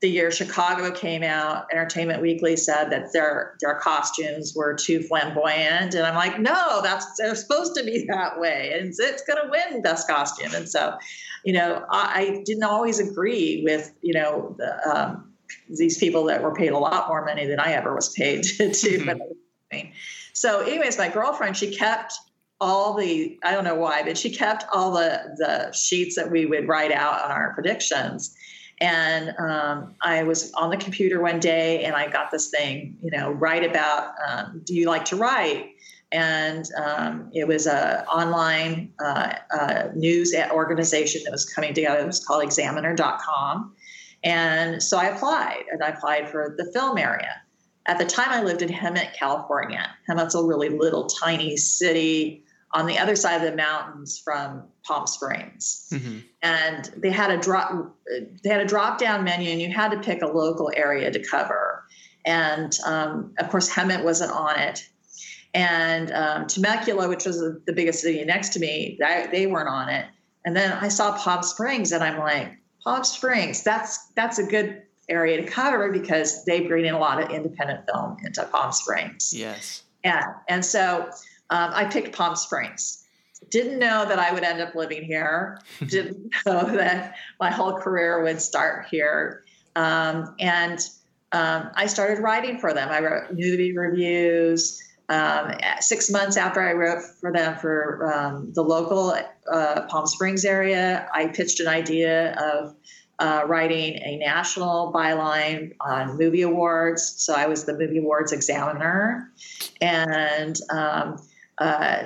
the year Chicago came out, Entertainment Weekly said that their their costumes were too flamboyant, and I'm like, no, that's they're supposed to be that way, and it's, it's going to win best costume. And so, you know, I, I, didn't always agree with you know the, um, these people that were paid a lot more money than I ever was paid *laughs* to. Mm-hmm. So, anyways, my girlfriend she kept all the I don't know why, but she kept all the the sheets that we would write out on our predictions. And um, I was on the computer one day and I got this thing, you know, write about um, do you like to write? And um, it was a online uh, uh, news organization that was coming together. It was called Examiner.com. And so I applied, and I applied for the film area. At the time, I lived in Hemet, California. Hemet's a really little, tiny city on the other side of the mountains from Palm Springs. Mm-hmm. And they had a drop they had a drop down menu, and you had to pick a local area to cover. And um, of course, Hemet wasn't on it. And um, Temecula, which was the biggest city next to me, they, they weren't on it. And then I saw Palm Springs, and I'm like, Palm Springs, that's that's a good area to cover because they bring in a lot of independent film into Palm Springs. Yes. Yeah, and so um, I picked Palm Springs. Didn't know that I would end up living here. *laughs* Didn't know that my whole career would start here. Um, and um, I started writing for them. I wrote movie reviews. Um, six months after I wrote for them for um, the local uh, Palm Springs area, I pitched an idea of uh, writing a national byline on movie awards. So I was the movie awards examiner. And um, uh,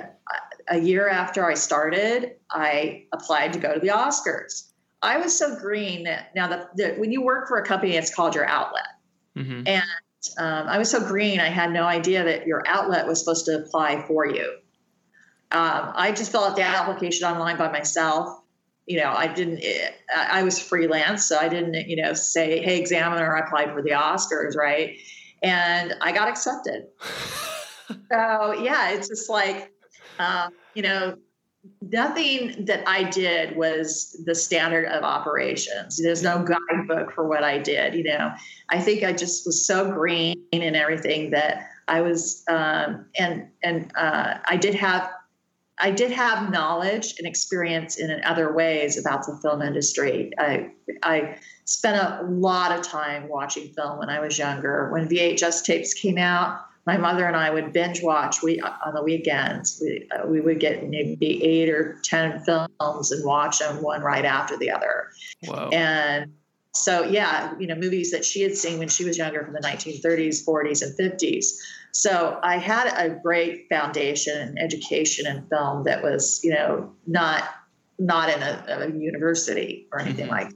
a year after I started, I applied to go to the Oscars. I was so green that now that when you work for a company, it's called your outlet. Mm-hmm. And um, I was so green, I had no idea that your outlet was supposed to apply for you. Um, I just filled out the application online by myself. You know, I didn't, I was freelance, so I didn't, you know, say, hey, examiner, I applied for the Oscars, right? And I got accepted. *laughs* so, yeah, it's just like, um, you know, nothing that I did was the standard of operations. There's no guidebook for what I did. You know, I think I just was so green and everything that I was, um, and and uh, I did have, I did have knowledge and experience in other ways about the film industry. I I spent a lot of time watching film when I was younger. When VHS tapes came out, my mother and I would binge watch we on the weekends. We uh, we would get maybe eight or ten films and watch them one right after the other. Wow. And so yeah, you know, movies that she had seen when she was younger from the 1930s, 40s, and 50s. So I had a great foundation and education in film that was, you know, not not in a, a university or anything mm-hmm. like. That.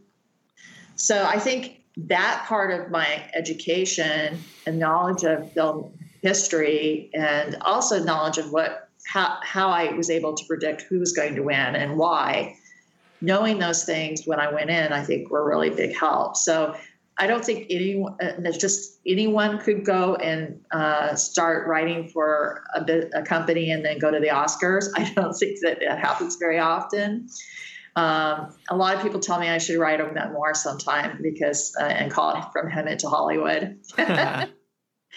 So I think that part of my education and knowledge of film history and also knowledge of what how, how I was able to predict who was going to win and why. Knowing those things when I went in, I think were really big help. So I don't think anyone, uh, just anyone could go and uh, start writing for a, bit, a, company and then go to the Oscars. *laughs* I don't think that that happens very often. Um, a lot of people tell me I should write a memoir sometime because uh, and call it from Hemet to Hollywood. *laughs* *laughs*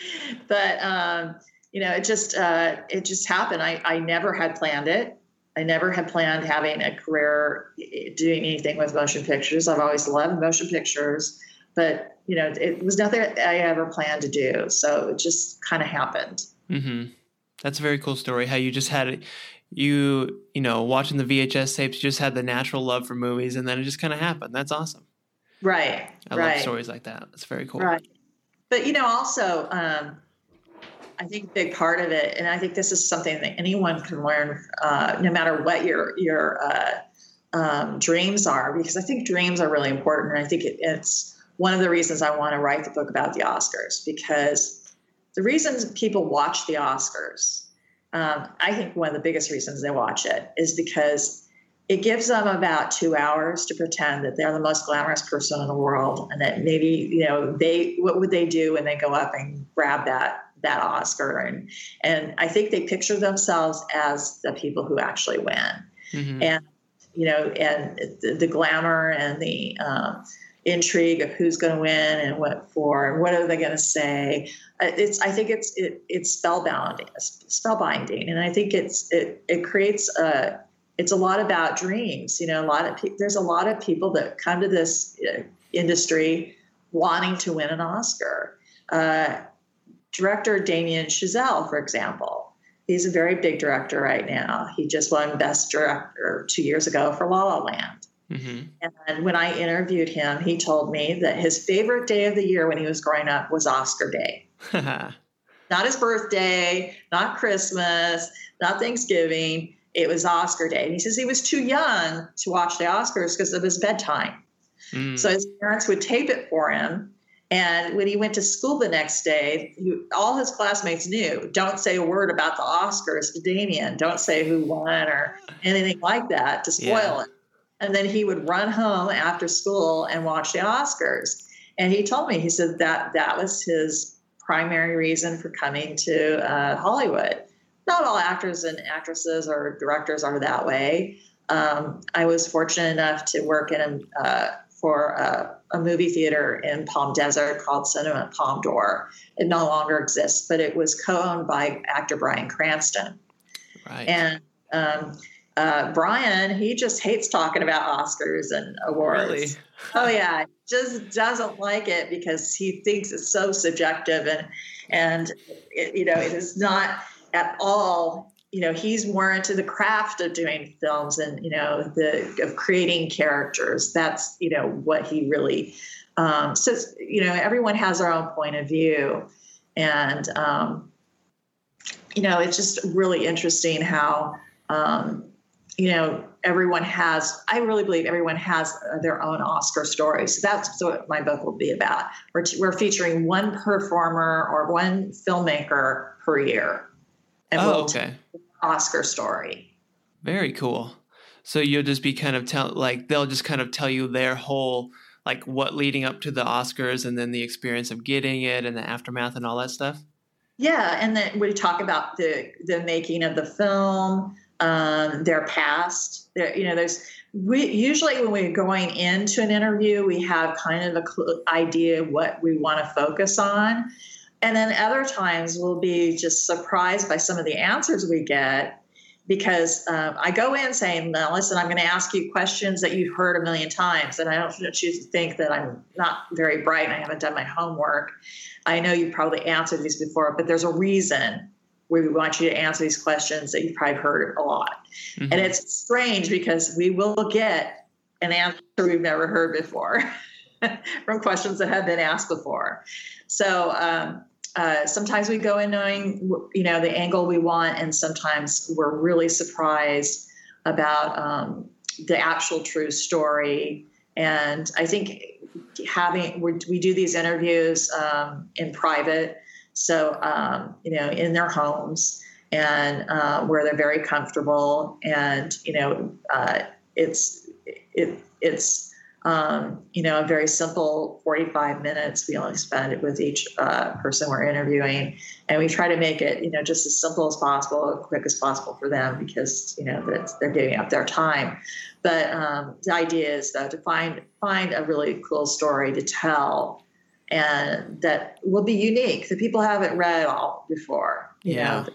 *laughs* but um, you know, it just uh, it just happened. I, I never had planned it. I never had planned having a career doing anything with motion pictures. I've always loved motion pictures, but you know, it was nothing I ever planned to do. So it just kind of happened. Mm-hmm. That's a very cool story. How you just had it, you you know, watching the VHS tapes, you just had the natural love for movies, and then it just kind of happened. That's awesome. Right. I right. love stories like that. That's very cool. Right but you know, also, um, I think a big part of it, and I think this is something that anyone can learn, uh, no matter what your your uh, um, dreams are, because I think dreams are really important. And I think it, it's one of the reasons I want to write the book about the Oscars, because the reasons people watch the Oscars, um, I think one of the biggest reasons they watch it is because it gives them about two hours to pretend that they're the most glamorous person in the world and that maybe you know they what would they do when they go up and grab that that oscar? And and i think they picture themselves as the people who actually win. Mm-hmm. and you know and the, the glamour and the um, intrigue of who's going to win and what for and what are they going to say. Uh, it's i think it's it, it's spellbound spellbinding. And i think it's it, it creates a it's a lot about dreams. You know, a lot of pe- there's a lot of people that come to this uh, industry wanting to win an Oscar. Uh, director Damien Chazelle, for example, he's a very big director right now. He just won Best Director two years ago for La La Land. Mm-hmm. And when I interviewed him, he told me that his favorite day of the year when he was growing up was Oscar Day. *laughs* not his birthday, not Christmas, not Thanksgiving. It was Oscar Day. And he says he was too young to watch the Oscars because of his bedtime. Mm. So his parents would tape it for him. And when he went to school the next day, he, all his classmates knew don't say a word about the Oscars to Damien. Don't say who won or anything like that to spoil yeah. it. And then he would run home after school and watch the Oscars. And he told me, he said that that was his primary reason for coming to uh, Hollywood. Not all actors and actresses or directors are that way. Um, I was fortunate enough to work in uh, for a, a, movie theater in Palm Desert called Cinema Palme d'Or. It no longer exists, but it was co-owned by actor Bryan Cranston. Right. And um, uh, Bryan, he just hates talking about Oscars and awards. Really? oh yeah, just doesn't like it because he thinks it's so subjective and and it, you know it is not at all you know he's more into the craft of doing films and you know the of creating characters. That's you know what he really um, says you know everyone has their own point of view. And um, you know it's just really interesting how um, you know everyone has i really believe everyone has their own oscar story so that's what my book will be about. We're, t- we're featuring one performer or one filmmaker per year and oh, we'll okay. Oscar story. Very cool. So you'll just be kind of tell like they'll just kind of tell you their whole like what leading up to the Oscars and then the experience of getting it and the aftermath and all that stuff. Yeah, and then we talk about the the making of the film, um, their past. There, you know, there's we usually when we're going into an interview, we have kind of a cl- idea what we want to focus on. And then other times we'll be just surprised by some of the answers we get because um, I go in saying, "Now, listen, I'm going to ask you questions that you've heard a million times, and I don't want you to think that I'm not very bright and I haven't done my homework. I know you've probably answered these before, but there's a reason we want you to answer these questions that you've probably heard a lot. Mm-hmm. And it's strange because we will get an answer we've never heard before *laughs* from questions that have been asked before. So um, uh, sometimes we go in knowing you know the angle we want, and sometimes we're really surprised about um, the actual true story. And I think having we do these interviews um, in private, so um, you know in their homes and uh, where they're very comfortable, and you know uh, it's it it's um, you know, a very simple 45 minutes we only spend with each uh, person we're interviewing. And we try to make it, you know, just as simple as possible, quick as possible for them because, you know, that they're giving up their time. But um, the idea is, though, to find, find a really cool story to tell and that will be unique that people haven't read all before. You yeah. know,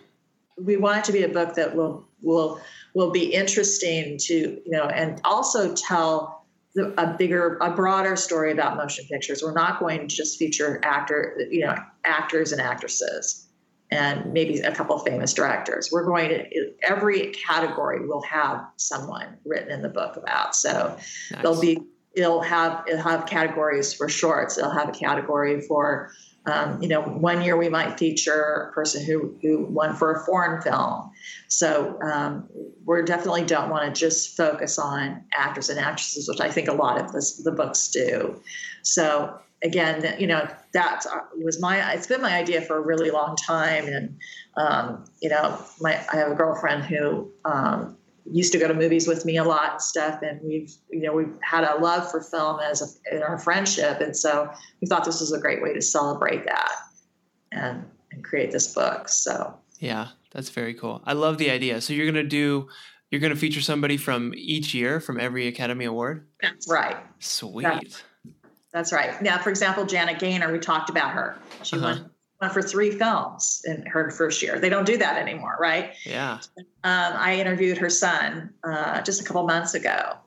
we want it to be a book that will, will, will be interesting to, you know, and also tell a bigger, a broader story about motion pictures. We're not going to just feature actor, you know, actors and actresses, and maybe a couple of famous directors. We're going to every category will have someone written in the book about. So nice. there'll be it'll have it'll have categories for shorts. It'll have a category for um, you know, one year we might feature a person who, who won for a foreign film. So um, we definitely don't want to just focus on actors and actresses, which I think a lot of this, the books do. So again, you know, that was my, it's been my idea for a really long time. And, um, you know, my, I have a girlfriend who um, used to go to movies with me a lot and stuff and we've you know we've had a love for film as a, in our friendship and so we thought this was a great way to celebrate that and and create this book so. Yeah that's very cool. I love the idea. So you're going to do you're going to feature somebody from each year from every academy award? That's right. Sweet. That's, that's right. Now for example janet gaynor we talked about her. She uh-huh. won for three films in her first year. They don't do that anymore, right? Yeah. Um, I interviewed her son uh, just a couple months ago,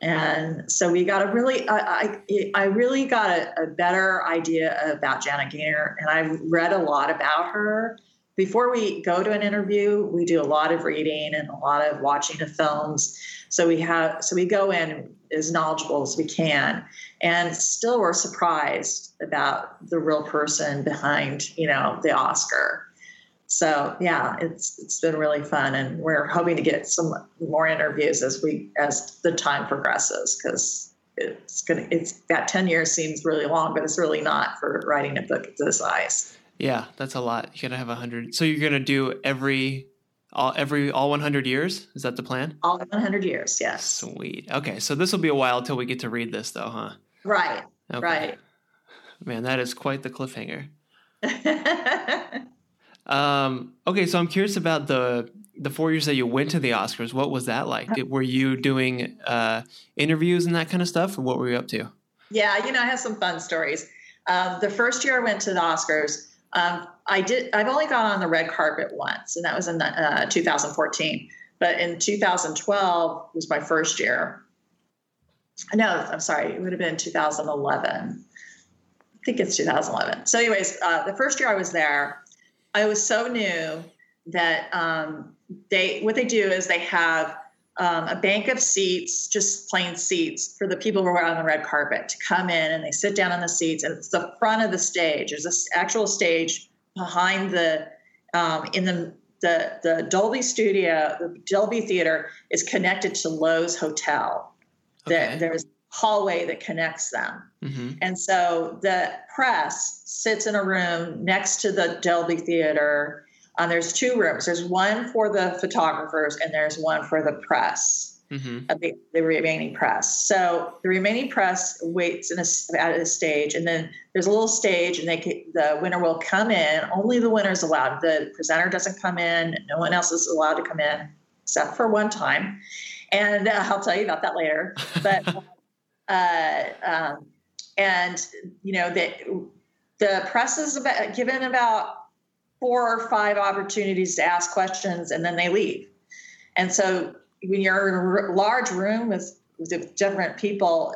and so we got a really, I, I, I really got a, a, better idea about Janet Gaynor, and I read a lot about her before we go to an interview, we do a lot of reading and a lot of watching of films. So we have so we go in as knowledgeable as we can, and still we're surprised about the real person behind you know the Oscar. So yeah, it's it's been really fun, and we're hoping to get some more interviews as we as the time progresses because it's gonna it's that 10 years seems really long but it's really not for writing a book of this size yeah that's a lot. You gotta have a hundred. So you're gonna do every all every all 100 years? Is that the plan? All 100 years yes. Sweet. Okay so this will be a while till we get to read this though huh? Right okay. right. Man that is quite the cliffhanger. *laughs* Um okay so i'm curious about the the four years that you went to the Oscars, what was that like? Did, were you doing uh, interviews and that kind of stuff, or what were you up to? Yeah, you know, I have some fun stories. Um, the first year I went to the Oscars, um, I did. I've only gone on the red carpet once, and that was in uh, 2014. But in 2012 was my first year. No, I'm sorry, it would have been 2011. I think it's 2011. So, anyways, uh, the first year I was there, I was so new that um, they what they do is they have um, a bank of seats, just plain seats for the people who are on the red carpet to come in and they sit down on the seats and it's the front of the stage. There's this actual stage behind the um, in the the the Dolby studio, the Dolby theater is connected to Loews Hotel. Okay. there's a hallway that connects them. Mm-hmm. And so the press sits in a room next to the Dolby theater um, there's two rooms. There's one for the photographers and there's one for the press, mm-hmm. the, the, remaining press. So the remaining press waits in a, at a stage, and then there's a little stage, and they can, the winner will come in. Only the winner is allowed. The presenter doesn't come in. No one else is allowed to come in except for one time, and uh, I'll tell you about that later. But *laughs* uh, um, and you know that the press is about, given about four or five opportunities to ask questions and then they leave. And so when you're in a large room with, with different people,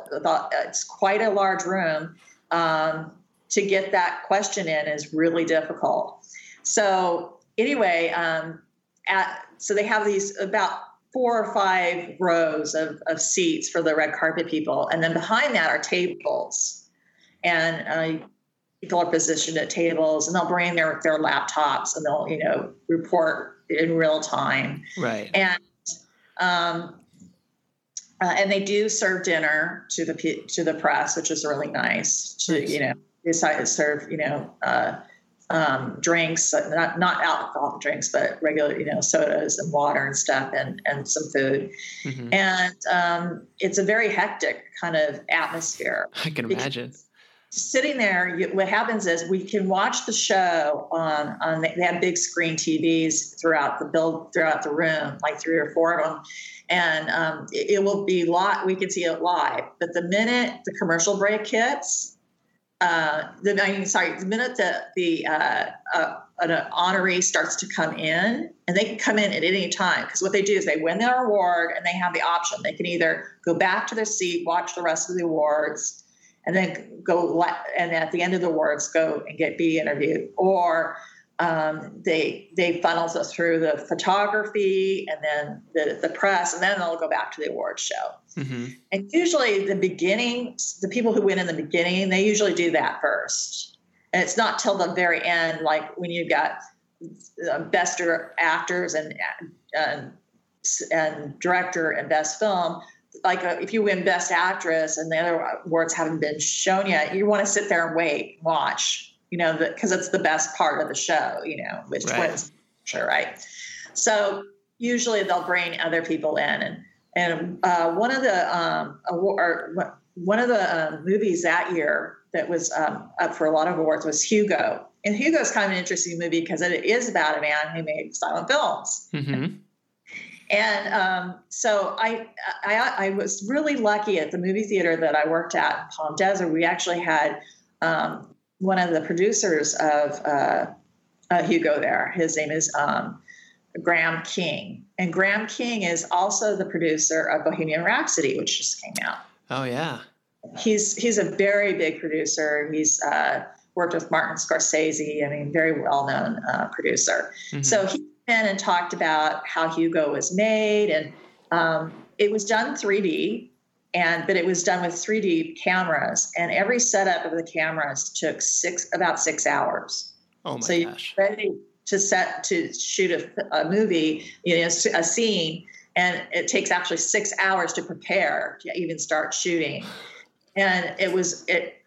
it's quite a large room. Um, to get that question in is really difficult. So anyway, um, at, so they have these about four or five rows of, of seats for the red carpet people, and then behind that are tables. And uh, people are positioned at tables and they'll bring their their laptops and they'll you know report in real time. Right. And um, uh, and they do serve dinner to the to the press which is really nice to nice. you know decide to serve you know uh, um, drinks not not alcoholic drinks but regular you know sodas and water and stuff and and some food. Mm-hmm. and um, it's a very hectic kind of atmosphere. I can imagine sitting there, what happens is we can watch the show on on they have big screen TVs throughout the build throughout the room, like three or four of them, and um, it, it, will be live. We can see it live, but the minute the commercial break hits, uh, the I mean, sorry, the minute that the uh, uh, an honoree starts to come in, and they can come in at any time because what they do is they win their award and they have the option. They can either go back to their seat, watch the rest of the awards and then go and at the end of the awards go and get be interviewed. Or um, they they funnels us through the photography and then the, the press and then they'll go back to the awards show. Mm-hmm. and usually the beginning the people who win in the beginning they usually do that first. And it's not till the very end like when you've got uh, best actors and, and and director and best film like a, uh, if you win Best Actress and the other awards haven't been shown yet, you want to sit there and wait, watch, you know, because it's the best part of the show, you know, which right. wins, sure, right? So usually they'll bring other people in, and and uh, one of the um, award, one of the um, movies that year that was um, up for a lot of awards was Hugo, and Hugo is kind of an interesting movie because it is about a man who made silent films. Mm-hmm. And um, so I, I, I, was really lucky at the movie theater that I worked at in Palm Desert. We actually had um, one of the producers of uh, uh, Hugo there. His name is um, Graham King. And Graham King is also the producer of Bohemian Rhapsody, which just came out. Oh, yeah. He's, he's a very big producer. He's uh, worked with Martin Scorsese. I mean, very well known uh, producer. Mm-hmm. So he and talked about how Hugo was made, and um, it was done 3D. And but it was done with 3D cameras, and every setup of the cameras took six about six hours. Oh my gosh. so gosh! ready to set to shoot a, a movie, you know, a scene, and it takes actually six hours to prepare to even start shooting. And it was it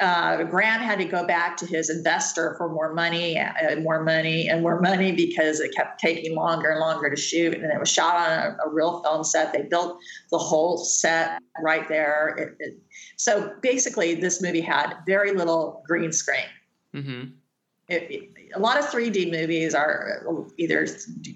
uh, Grant had to go back to his investor for more money and more money and more money because it kept taking longer and longer to shoot. And it was shot on a, a real film set. They built the whole set right there. It, it, so basically, this movie had very little green screen. Mm-hmm. It, a lot of 3D movies are either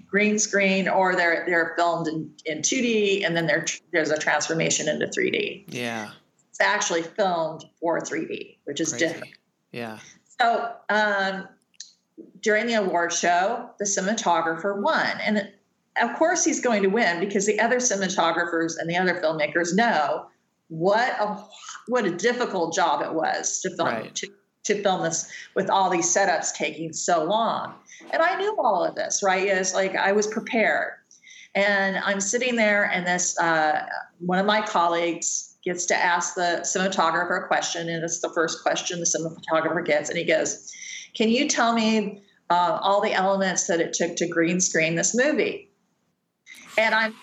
green screen or they're they're filmed in, in 2D and then there's a transformation into 3D. Yeah it's actually filmed for 3D, which is Crazy. different. Yeah. So um, during the award show, the cinematographer won. And of course, he's going to win because the other cinematographers and the other filmmakers know what a what a difficult job it was to film right. to, to film this with all these setups taking so long. And I knew all of this, right? It's like I was prepared. And I'm sitting there, and this uh, one of my colleagues gets to ask the cinematographer a question, and it's the first question the cinematographer gets, and he goes, "Can you tell me uh, all the elements that it took to green screen this movie?" And I'm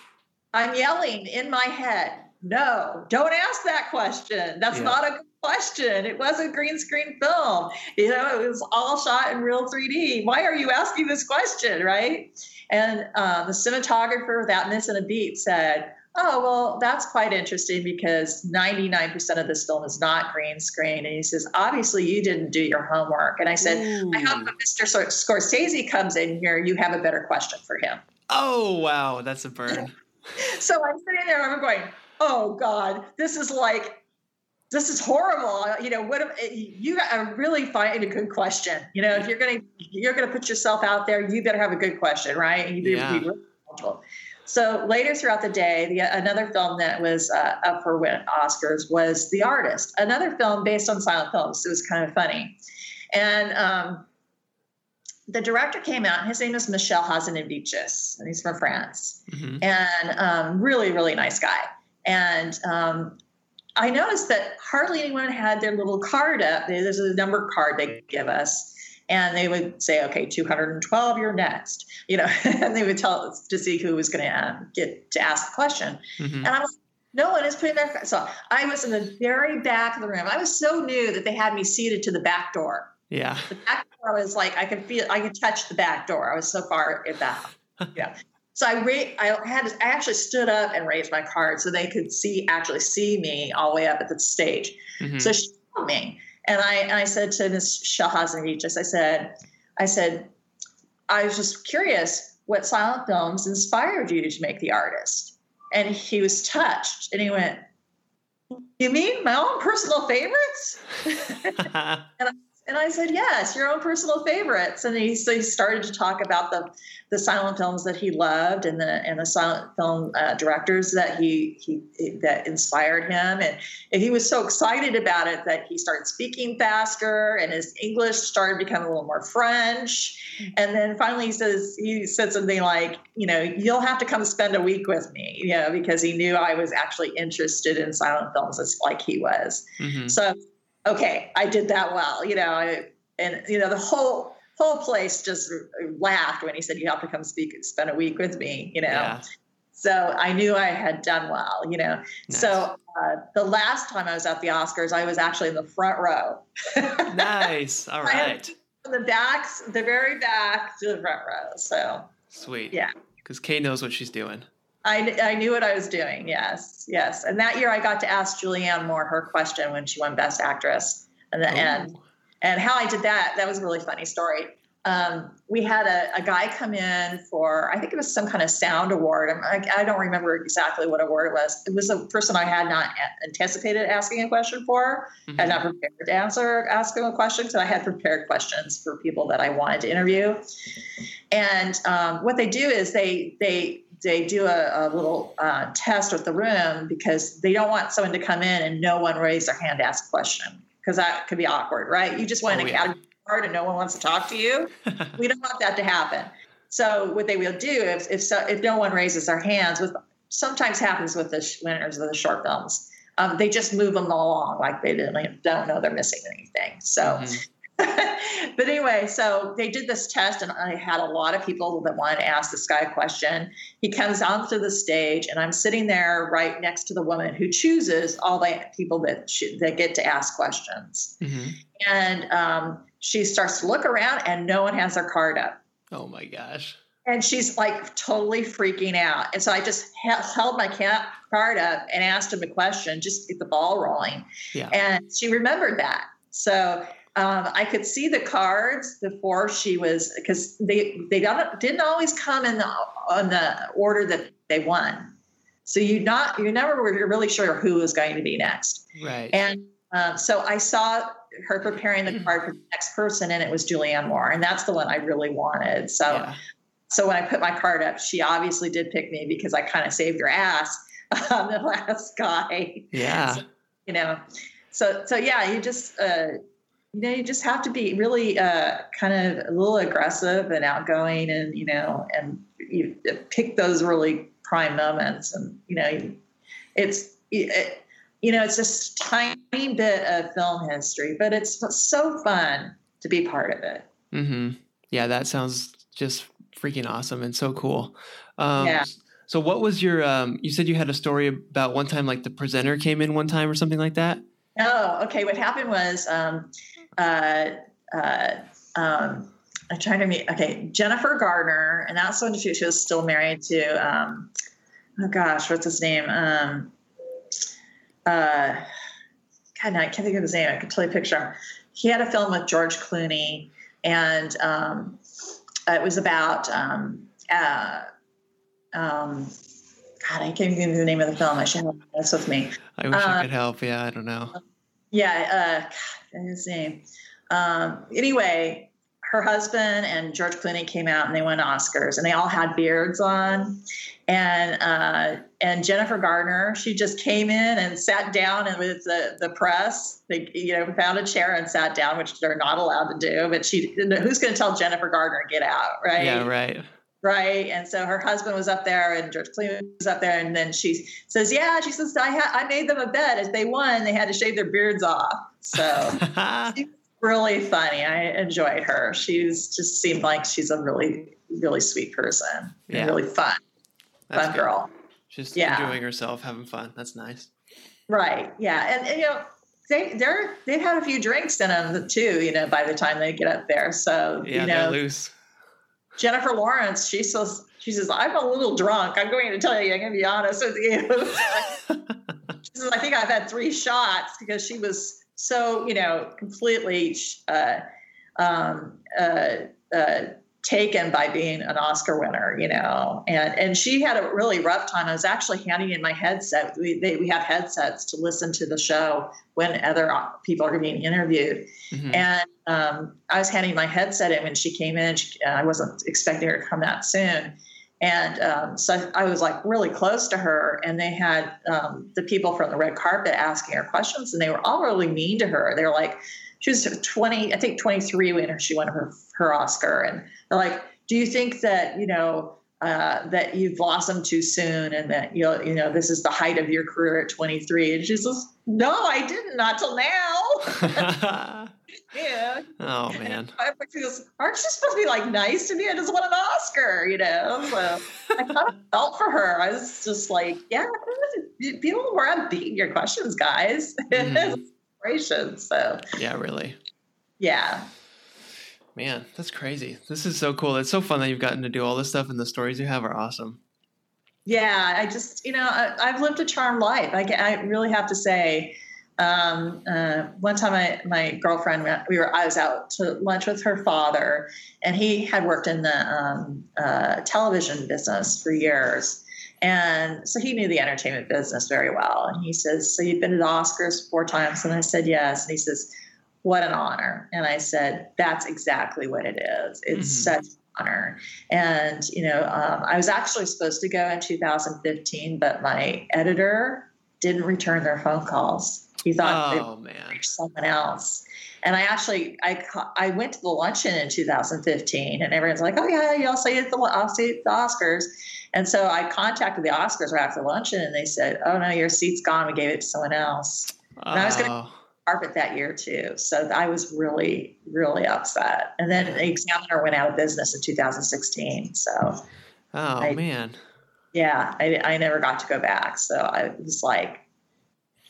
I'm yelling in my head, "No, don't ask that question. That's yeah. not a good question. It was a green screen film. You know, it was all shot in real 3D. Why are you asking this question, right?" And uh, the cinematographer, without missing a beat, said oh, well, that's quite interesting because 99% of this film is not green screen. And he says, obviously, you didn't do your homework. And I said, Ooh. I hope when Mr. Scorsese comes in here, you have a better question for him. Oh, wow. That's a burn. *laughs* so I'm sitting there, I'm going, oh, God, this is like, this is horrible. You know, what if, eh, you are really finding a good question. You know, if you're gonna you're gonna put yourself out there, you better have a good question, right? And you yeah. So later throughout the day, the, another film that was uh, up for Oscars was The Artist, another film based on silent films. It was kind of funny, and um, the director came out. His name is Michel Hazanavicius, and he's from France, mm-hmm. and um, really, really nice guy. And um, I noticed that hardly anyone had their little card up. There's a number card they give us and they would say, okay, 212, you're next, you know, *laughs* and they would tell us to see who was going to um, get to ask the question. Mm-hmm. And I was, no one is putting their, so I was in the very back of the room. I was so new that they had me seated to the back door. Yeah. The back door was like, I could feel, I could touch the back door. I was so far at that. *laughs* yeah. So I ra- I had I actually stood up and raised my card so they could see actually see me all the way up at the stage. Mm-hmm. So she told me, and I, and I said to Ms. Shahazanavicius, I said, I said, I was just curious what silent films inspired you to make the artist. And he was touched and he went, You mean my own personal favorites? *laughs* and, I, and I said, Yes, your own personal favorites. And he, so he started to talk about the the silent films that he loved and the and the silent film uh, directors that he he that inspired him and, and he was so excited about it that he started speaking faster and his English started becoming a little more French and then finally he says he said something like you know you'll have to come spend a week with me you know because he knew I was actually interested in silent films like he was mm-hmm. so okay I did that well you know I, and you know the whole whole place just laughed when he said, "You have to come speak, spend a week with me." You know. Yeah. So I knew I had done well, you know. Nice. So uh, the last time I was at the Oscars, I was actually in the front row. *laughs* nice. All right. the backs, the very back to the front row. So sweet. Yeah. Because Kay knows what she's doing. I, I knew what I was doing. Yes, yes. And that year, I got to ask Julianne Moore her question when she won Best Actress, and the end. And how I did that, that was a really funny story. Um, we had a, a, guy come in for, I think it was some kind of sound award. I, I, don't remember exactly what award it was. It was a person I had not anticipated asking a question for, mm-hmm. had not prepared to answer, ask him a question. because I had prepared questions for people that I wanted to interview. And um, what they do is they, they, they do a, a little uh, test with the room because they don't want someone to come in and no one raise their hand to ask a question because that could be awkward, right? You just went Oh, in a yeah. category card and no one wants to talk to you. *laughs* we don't want that to happen. So what they will do if if so, if no one raises their hands, with sometimes happens with the sh- winners of the short films, um, they just move them along like they didn't don't know they're missing anything. So. Mhm. *laughs* but anyway, so they did this test, and I had a lot of people that wanted to ask this guy a question. He comes onto the stage, and I'm sitting there right next to the woman who chooses all the people that that get to ask questions. Mhm. And um, she starts to look around, and no one has their card up. Oh my gosh. And she's like totally freaking out. And so I just he- held my ca- card up and asked him a question, just to get the ball rolling. Yeah. And she remembered that. So um, I could see the cards before she was, because they, they don't, didn't always come in the, on the order that they won. So you not you never were really sure who was going to be next. Right. And um, so I saw her preparing the card for the next person, and it was Julianne Moore, and that's the one I really wanted. So yeah. so when I put my card up, she obviously did pick me because I kind of saved her ass *laughs* on the last guy. Yeah. You know, so so yeah, you just uh, you know you just have to be really uh, kind of a little aggressive and outgoing, and you know, and you pick those really prime moments, and you know, it's it, you know it's just tiny bit of film history, but it's so fun to be part of it. Mm-hmm. Yeah, that sounds just freaking awesome and so cool. Um, Yeah. So, what was your? Um, you said you had a story about one time, like the presenter came in one time or something like that. Oh, okay. What happened was, um, uh, uh, um, I'm trying to meet. Okay, Jennifer Gardner, and that's when she, she was still married to. Um, oh gosh, what's his name? Um, uh, God, no, I can't think of his name. I can totally picture him. He had a film with George Clooney, and um, it was about. Um, uh, um, God, I can't even think of the name of the film. I should have this with me. I wish I Uh, could help. Yeah, I don't know. Yeah, uh, his name. Um, anyway, her husband and George Clooney came out and they won Oscars, and they all had beards on. And uh, and Jennifer Gardner, she just came in and sat down, and with the the press, they you know found a chair and sat down, which they're not allowed to do. But she, who's going to tell Jennifer Gardner get out, right? Yeah, right. Right? And so her husband was up there, and George Clooney was up there, and then she says, "Yeah," she says, "I ha- I made them a bet. If they won, they had to shave their beards off." So *laughs* really funny. I enjoyed her. She's just seemed like she's a really really sweet person. and Yeah. really fun, That's fun good. girl. Just Yeah. enjoying herself, having fun. That's nice. Right? Yeah, and, and, you know. They they're they've had a few drinks in them too, you know, by the time they get up there. So Yeah, you they're know, loose. Jennifer Lawrence, she says she says, I'm a little drunk. I'm going to tell you, I'm gonna be honest with you. *laughs* She says, I think I've had three shots because she was so, you know, completely uh, um, uh, uh, taken by being an Oscar winner, you know, and and she had a really rough time. I was actually handing in my headset. We they, we have headsets to listen to the show when other people are being interviewed, Mhm. and um, I was handing my headset in when she came in. She, I wasn't expecting her to come that soon. And um, so I was like really close to her, and they had um, the people from the red carpet asking her questions, and they were all really mean to her. They were like, she was 20, I think 23 when she won her, her Oscar. And they're like, do you think that, you know, uh, that you've blossomed too soon and that, you know, you know, this is the height of your career at 23? And she says, no, I didn't, not till now. *laughs* yeah. oh man. *laughs* She goes, aren't you supposed to be like nice to me? I just won an Oscar, you know? So I kind of *laughs* felt for her. I was just like, yeah, people were upbeat your questions, guys. Mhm. Inspiration. So Yeah, really. yeah. Man, that's crazy. This is so cool. It's so fun that you've gotten to do all this stuff and the stories you have are awesome. Yeah, I just, you know, I, I've lived a charmed life. I, I really have to say. Um, uh, one time, I, my girlfriend, we were, I was out to lunch with her father, and he had worked in the um, uh, television business for years. And so he knew the entertainment business very well. And he says, So you've been to the Oscars four times? And I said, Yes. And he says, What an honor. And I said, That's exactly what it is. It's Mhm. such an honor. And, you know, um, I was actually supposed to go in 2015, but my editor didn't return their phone calls. He thought Oh man. someone else. And I actually, I I went to the luncheon in 2015, and everyone's like, "Oh yeah, you'll see it. The, I'll see it at the Oscars." And so I contacted the Oscars right after luncheon, and they said, "Oh no, your seat's gone. We gave it to someone else." And I was gonna- Oh, Carpet that year too, so I was really, really upset. And then the Examiner went out of business in 2016. So oh I- man. yeah, I, I never got to go back. So I was like,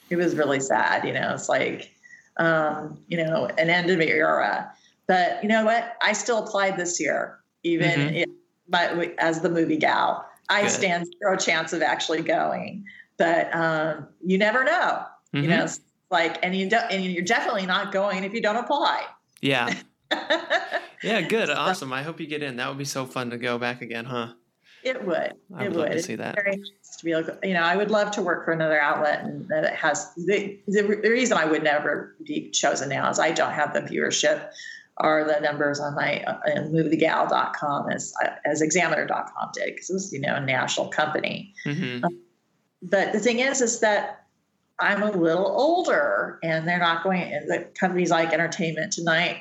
it was really sad. You know, it's like, um, you know, an end of an era. But you know what? I still applied this year, even Mhm. if, but as the movie gal. I Good. stand zero chance of actually going, but um, you never know. You Mhm. know, it's like, and you don't, and you're definitely not going if you don't apply. Yeah. *laughs* Yeah, good. Awesome. I hope you get in. That would be so fun to go back again, huh? It would. I it would love to see that. Very nice to be able, you know, I would love to work for another outlet, and that it has the, the reason I would never be chosen now is I don't have the viewership or the numbers on my uh, moviethegal.com as as examiner.com did because it was you know a national company. hmm But the thing is, is that I'm a little older, and they're not going. The companies like Entertainment Tonight,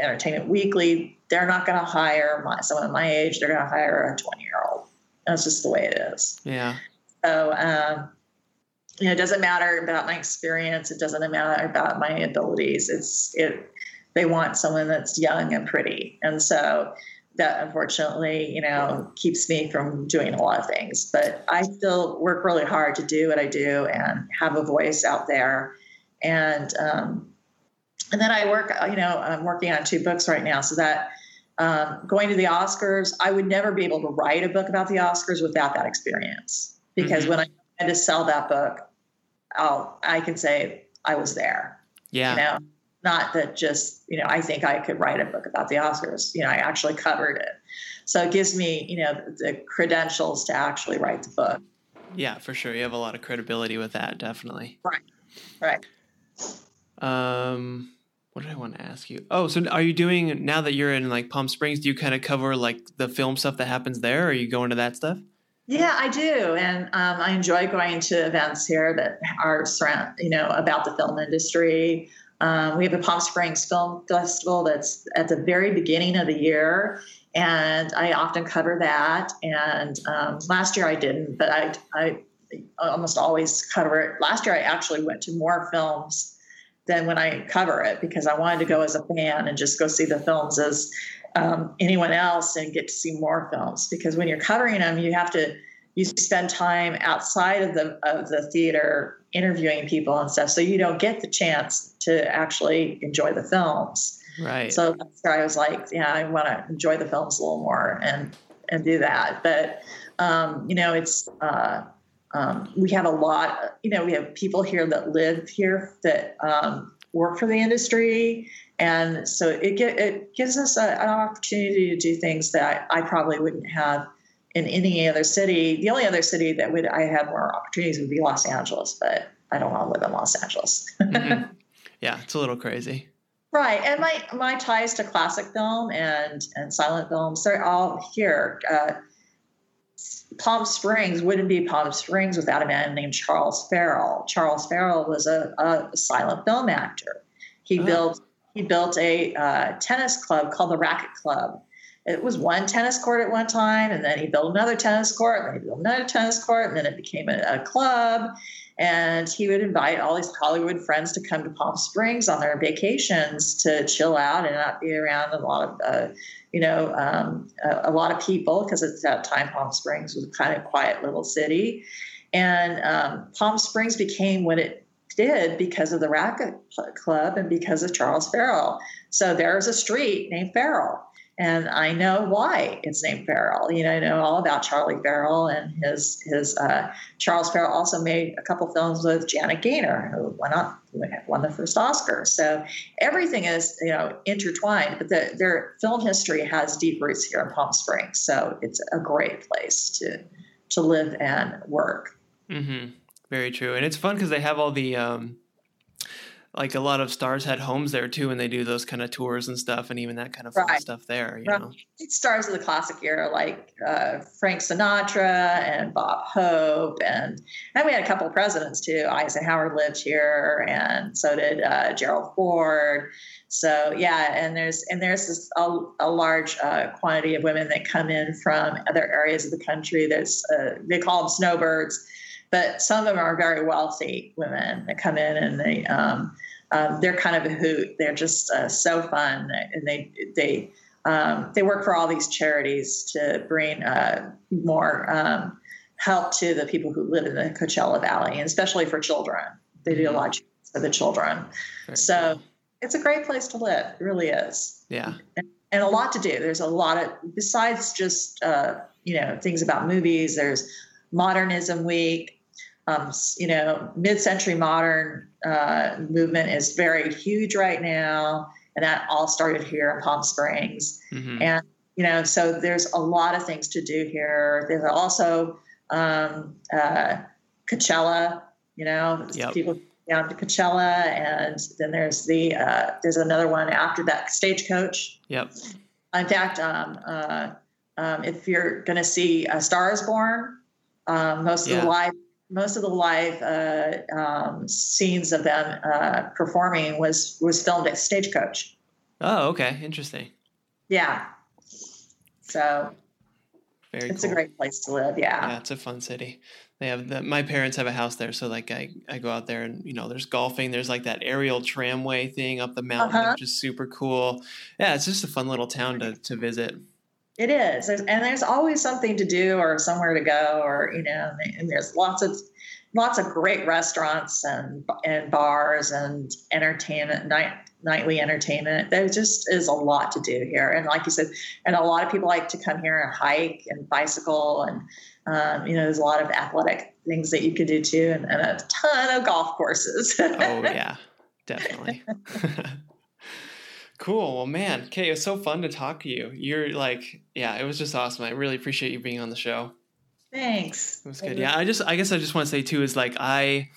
Entertainment Weekly, they're not going to hire my, someone my age. They're going to hire a 20 year old. That's just the way it is. Yeah. So, um, you know, it doesn't matter about my experience. It doesn't matter about my abilities. It's it. They want someone that's young and pretty, and so that unfortunately, you know, keeps me from doing a lot of things. But I still work really hard to do what I do and have a voice out there. And um, and then I work. You know, I'm working on two books right now, so that. Um, going to the Oscars, I would never be able to write a book about the Oscars without that experience. Because Mhm. when I had to sell that book, I'll I can say I was there. Yeah. You know, not that just you know I think I could write a book about the Oscars. You know, I actually covered it, so it gives me you know the credentials to actually write the book. Yeah, for sure. You have a lot of credibility with that, definitely. Right. Right. Um, what did I want to ask you? Oh, so are you doing now that you're in like Palm Springs? Do you kind of cover like the film stuff that happens there? Or are you going to that stuff? Yeah, I do, and um, I enjoy going to events here that are surround, you know, about the film industry. Um, we have a Palm Springs Film Festival that's at the very beginning of the year, and I often cover that. And um, last year I didn't, but I, I almost always cover it. Last year I actually went to more films than when I cover it because I wanted to go as a fan and just go see the films as um, anyone else and get to see more films because when you're covering them, you have to you spend time outside of the of the theater interviewing people and stuff, so you don't get the chance to actually enjoy the films. Right. So that's where I was like, yeah, I want to enjoy the films a little more and and do that. But um, you know, it's uh, um, we have a lot. You know, we have people here that live here that um, work for the industry, and so it get, it gives us a, an opportunity to do things that I, I probably wouldn't have in any other city. The only other city that would I have more opportunities would be Los Angeles, but I don't want to live in Los Angeles. Mhm. *laughs* Yeah, it's a little crazy. Right, and my my ties to classic film and and silent films they're all here. Uh, Palm Springs wouldn't be Palm Springs without a man named Charles Farrell. Charles Farrell was a, a silent film actor. He Oh. built he built a uh, tennis club called the Racket Club. It was one tennis court at one time, and then he built another tennis court, and then he built another tennis court, and then it became a, a club. And he would invite all these Hollywood friends to come to Palm Springs on their vacations to chill out and not be around a lot of, uh, you know, um, a, a lot of people because at that time Palm Springs was a kind of quiet little city, and um, Palm Springs became what it did because of the Racket Club and because of Charles Farrell. So there's a street named Farrell. And I know why it's named Farrell. You know, I know all about Charlie Farrell and his his. Uh, Charles Farrell also made a couple films with Janet Gaynor, who won up won the first Oscar. So everything is you know intertwined. But the, their film history has deep roots here in Palm Springs. So it's a great place to to live and work. Mm-hmm. Very true, and it's fun because they have all the um, like a lot of stars had homes there too, and they do those kind of tours and stuff, and even that kind of fun Right. stuff there. You Right. know, stars of the classic era like uh, Frank Sinatra and Bob Hope, and and we had a couple of presidents too. Eisenhower lived here, and so did uh, Gerald Ford. So yeah, and there's and there's this, a, a large uh, quantity of women that come in from other areas of the country. There's uh, they call them snowbirds, but some of them are very wealthy women that come in and they. Um, um, they're kind of a hoot. They're just uh, so fun, and they they um, they work for all these charities to bring uh, more um, help to the people who live in the Coachella Valley, and especially for children. They do a lot of for the children. Very So cool. it's a great place to live. It really is, yeah, and a lot to do. There's a lot of besides just uh, you know things about movies. There's Modernism Week. Um, you know, mid-century modern uh, movement is very huge right now, and that all started here in Palm Springs. Hmm and you know so there's a lot of things to do here. There's also um, uh, coachella you know Yep. people down to coachella and then there's the uh, there's another one after that stagecoach. Yep, in fact um, uh, um, if you're going to see a star is born um, most of Yeah. the live most of the live uh, um, scenes of them uh, performing was was filmed at stagecoach Oh, okay, interesting. yeah so Very it's cool. a great place to live. Yeah. Yeah, it's a fun city. They have the, my parents have a house there, so like I, I go out there and you know there's golfing. There's like that aerial tramway thing up the mountain, Uh-huh. which is super cool. Yeah, it's just a fun little town to, to visit. It is. There's, and there's always something to do or somewhere to go or, you know, and there's lots of lots of great restaurants and and bars and entertainment night nightly entertainment. There just is a lot to do here. And like you said, and a lot of people like to come here and hike and bicycle and um, you know, there's a lot of athletic things that you could do too and, and a ton of golf courses. Oh *laughs* yeah, definitely. *laughs* cool. Well, man, Kay, it was so fun to talk to you. You're like, yeah, it was just awesome. I really appreciate you being on the show. Thanks. It was good. Yeah, I just I guess I just want to say too is like I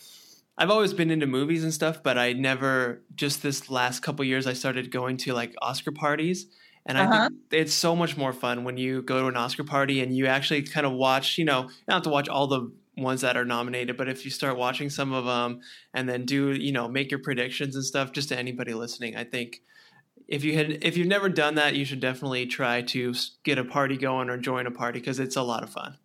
I've always been into movies and stuff, but I never just this last couple years I started going to like Oscar parties. And I Uh-huh. think it's so much more fun when you go to an Oscar party and you actually kind of watch, you know, don't to watch all the ones that are nominated, but if you start watching some of them and then do, you know, make your predictions and stuff just to anybody listening, I think if you had if you've never done that, you should definitely try to get a party going or join a party because it's a lot of fun.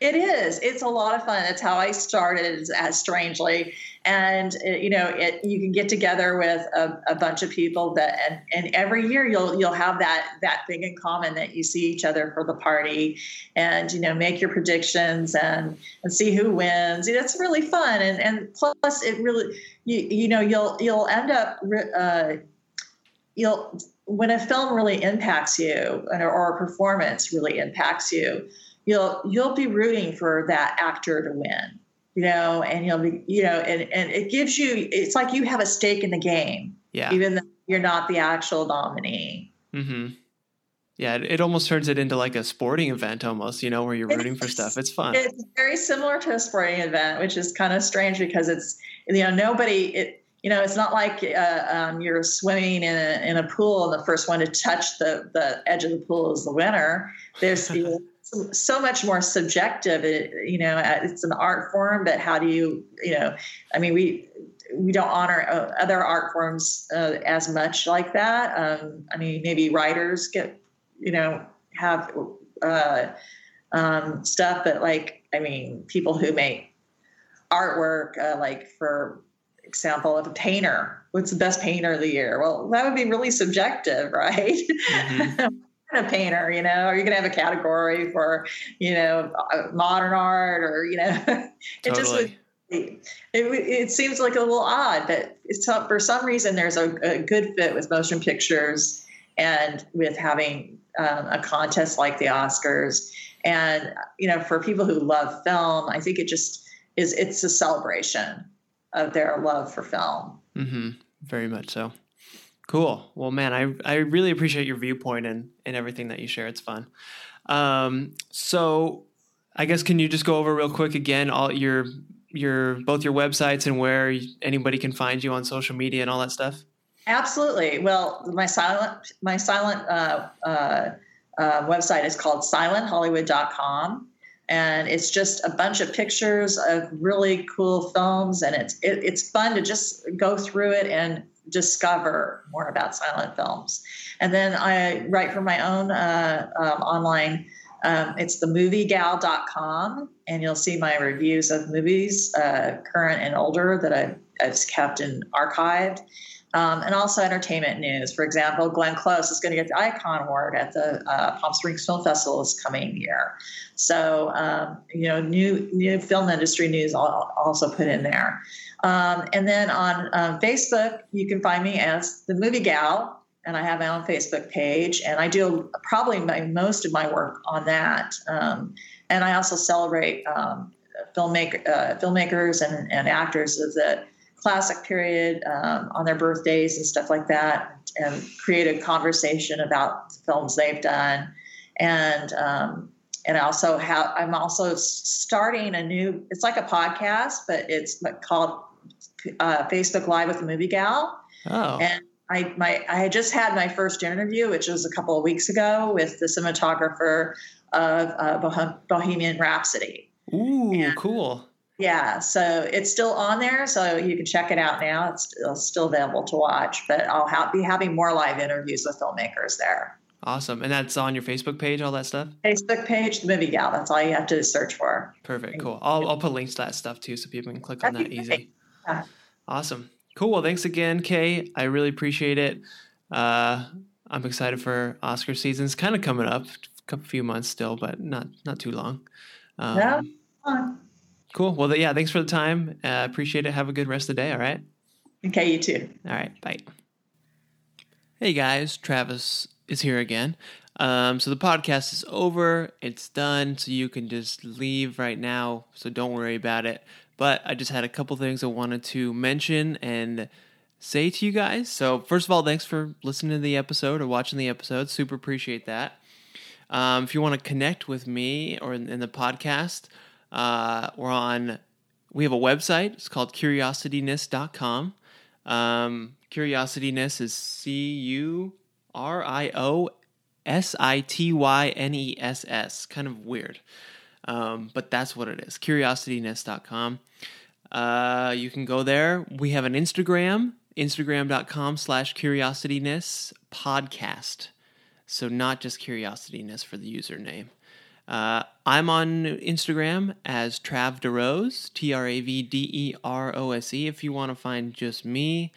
It is. It's a lot of fun. That's how I started, as strangely, and uh, you know, it you can get together with a, a bunch of people that, and, and every year you'll you'll have that that thing in common that you see each other for the party, and you know, make your predictions and and see who wins. It's really fun, and and plus it really you you know you'll you'll end up uh, you'll when a film really impacts you or, or a performance really impacts you you'll you'll be rooting for that actor to win you know and you'll be you know and, and it gives you it's like you have a stake in the game Yeah. even though you're not the actual nominee Mm-hmm. Yeah, it, it almost turns it into like a sporting event almost, you know, where you're rooting for stuff. It's fun. it's very similar to a sporting event which is kind of strange because it's you know nobody it you know it's not like uh, um, you're swimming in a, in a pool and the first one to touch the the edge of the pool is the winner. There's *laughs* so, so much more subjective it, you know uh, it's an art form but how do you you know i mean we we don't honor uh, other art forms uh, as much like that. Um, i mean maybe writers get you know have uh, um, stuff but like i mean people who make artwork uh, like for example of a painter. What's the best painter of the year? Well that would be really subjective *laughs* right? Mhm. *laughs* a painter you know? Are you going to have a category for you know uh, modern art or you know *laughs* it just would Totally. it, it, it seems like a little odd but it's for some reason there's a, a good fit with motion pictures and with having um, a contest like the oscars. And you know for people who love film i think it just is it's a celebration of their love for film Mm-hmm. Very much so. Cool. Well, man, I I really appreciate your viewpoint and and everything that you share. It's fun. Um, so, I guess can you just go over real quick again all your your both your websites and where anybody can find you on social media and all that stuff? Absolutely. Well, my silent my silent uh, uh, uh, website is called silenthollywood.com and it's just a bunch of pictures of really cool films. And it's it, it's fun to just go through it and discover more about silent films. And then i write for my own uh, um, online um, it's themoviegal.com and you'll see my reviews of movies uh, current and older that i've, I've kept and archived um, and also entertainment news. For example, Glenn Close is going to get the Icon Award at the uh, Palm Springs Film Festival this coming year. So, um, you know, new new film industry news I'll also put in there. Um, and then on um, Facebook, you can find me as the Movie Gal, and I have my own Facebook page, and I do probably my, most of my work on that. Um, and I also celebrate um, filmmaker, uh, filmmakers and, and actors of classic period um, on their birthdays and stuff like that, and create a conversation about the films they've done. And um, and I also have I'm also starting a new. It's like a podcast, but it's called uh, Facebook Live with the Movie Gal. Oh. And I my I had just had my first interview, which was a couple of weeks ago, with the cinematographer of uh, Bohemian Rhapsody. Ooh, and, cool. Yeah, so it's still on there, so you can check it out now. It's, it's still available to watch, but I'll ha- be having more live interviews with filmmakers there. Awesome, and that's on your Facebook page, all that stuff. Facebook page, the Movie Gal. That's all you have to search for. Perfect, cool. I'll I'll put links to that stuff too, so people can click on that easy. Yeah. Awesome, cool. Well, thanks again, Kay. I really appreciate it. Uh, I'm excited for Oscar season. It's kind of coming up, a few months still, but not not too long. Um, yeah. Cool. Well, yeah, thanks for the time. Uh, appreciate it. Have a good rest of the day. All right. Okay, you too. All right. Bye. Hey, guys. Travis is here again. Um, so the podcast is over. It's done. So you can just leave right now. So don't worry about it. But I just had a couple things I wanted to mention and say to you guys. So, first of all, thanks for listening to the episode or watching the episode. Super appreciate that. Um, if you want to connect with me or in, in the podcast, uh, we're on, we have a website. It's called curiosityness.com. Um, curiosityness is C U R I O S I T Y N E S S. Kind of weird. Um, but that's what it is curiosityness.com. Uh, you can go there. We have an Instagram, instagram.com slash curiosityness podcast. So, not just curiosityness for the username. Uh, I'm on Instagram as Trav DeRose, T R A V D E R O S E, if you want to find just me.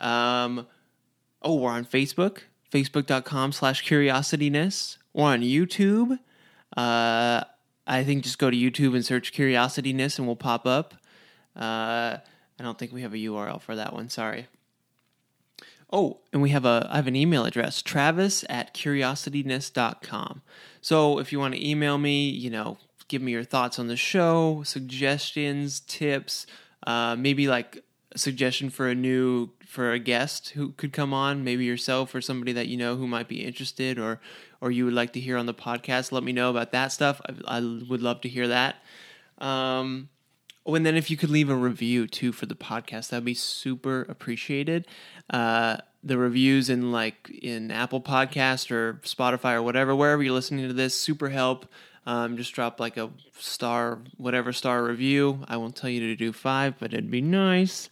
Um, oh, we're on Facebook, facebook.com slash curiosityness. We're on YouTube. Uh, I think just go to YouTube and search curiosityness and we'll pop up. Uh, I don't think we have a URL for that one. Sorry. Oh, and we have a I have an email address, travis at curiosityness.com. So if you want to email me, you know, give me your thoughts on the show, suggestions, tips, uh, maybe like a suggestion for a new for a guest who could come on, maybe yourself or somebody that you know who might be interested or or you would like to hear on the podcast. Let me know about that stuff. I, I would love to hear that. Um, Oh, and then if you could leave a review too for the podcast, that'd be super appreciated. Uh, the reviews in like in Apple Podcast or Spotify or whatever, wherever you're listening to this, super help. Um, just drop like a star, whatever star review. I won't tell you to do five, but it'd be nice.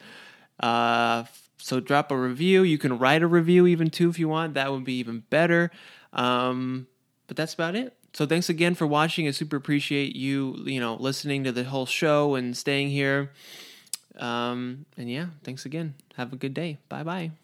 Uh, so drop a review. You can write a review even too if you want. That would be even better. Um, but that's about it so thanks again for watching. I super appreciate you, you know, listening to the whole show and staying here. Um, and yeah, thanks again. Have a good day. Bye bye.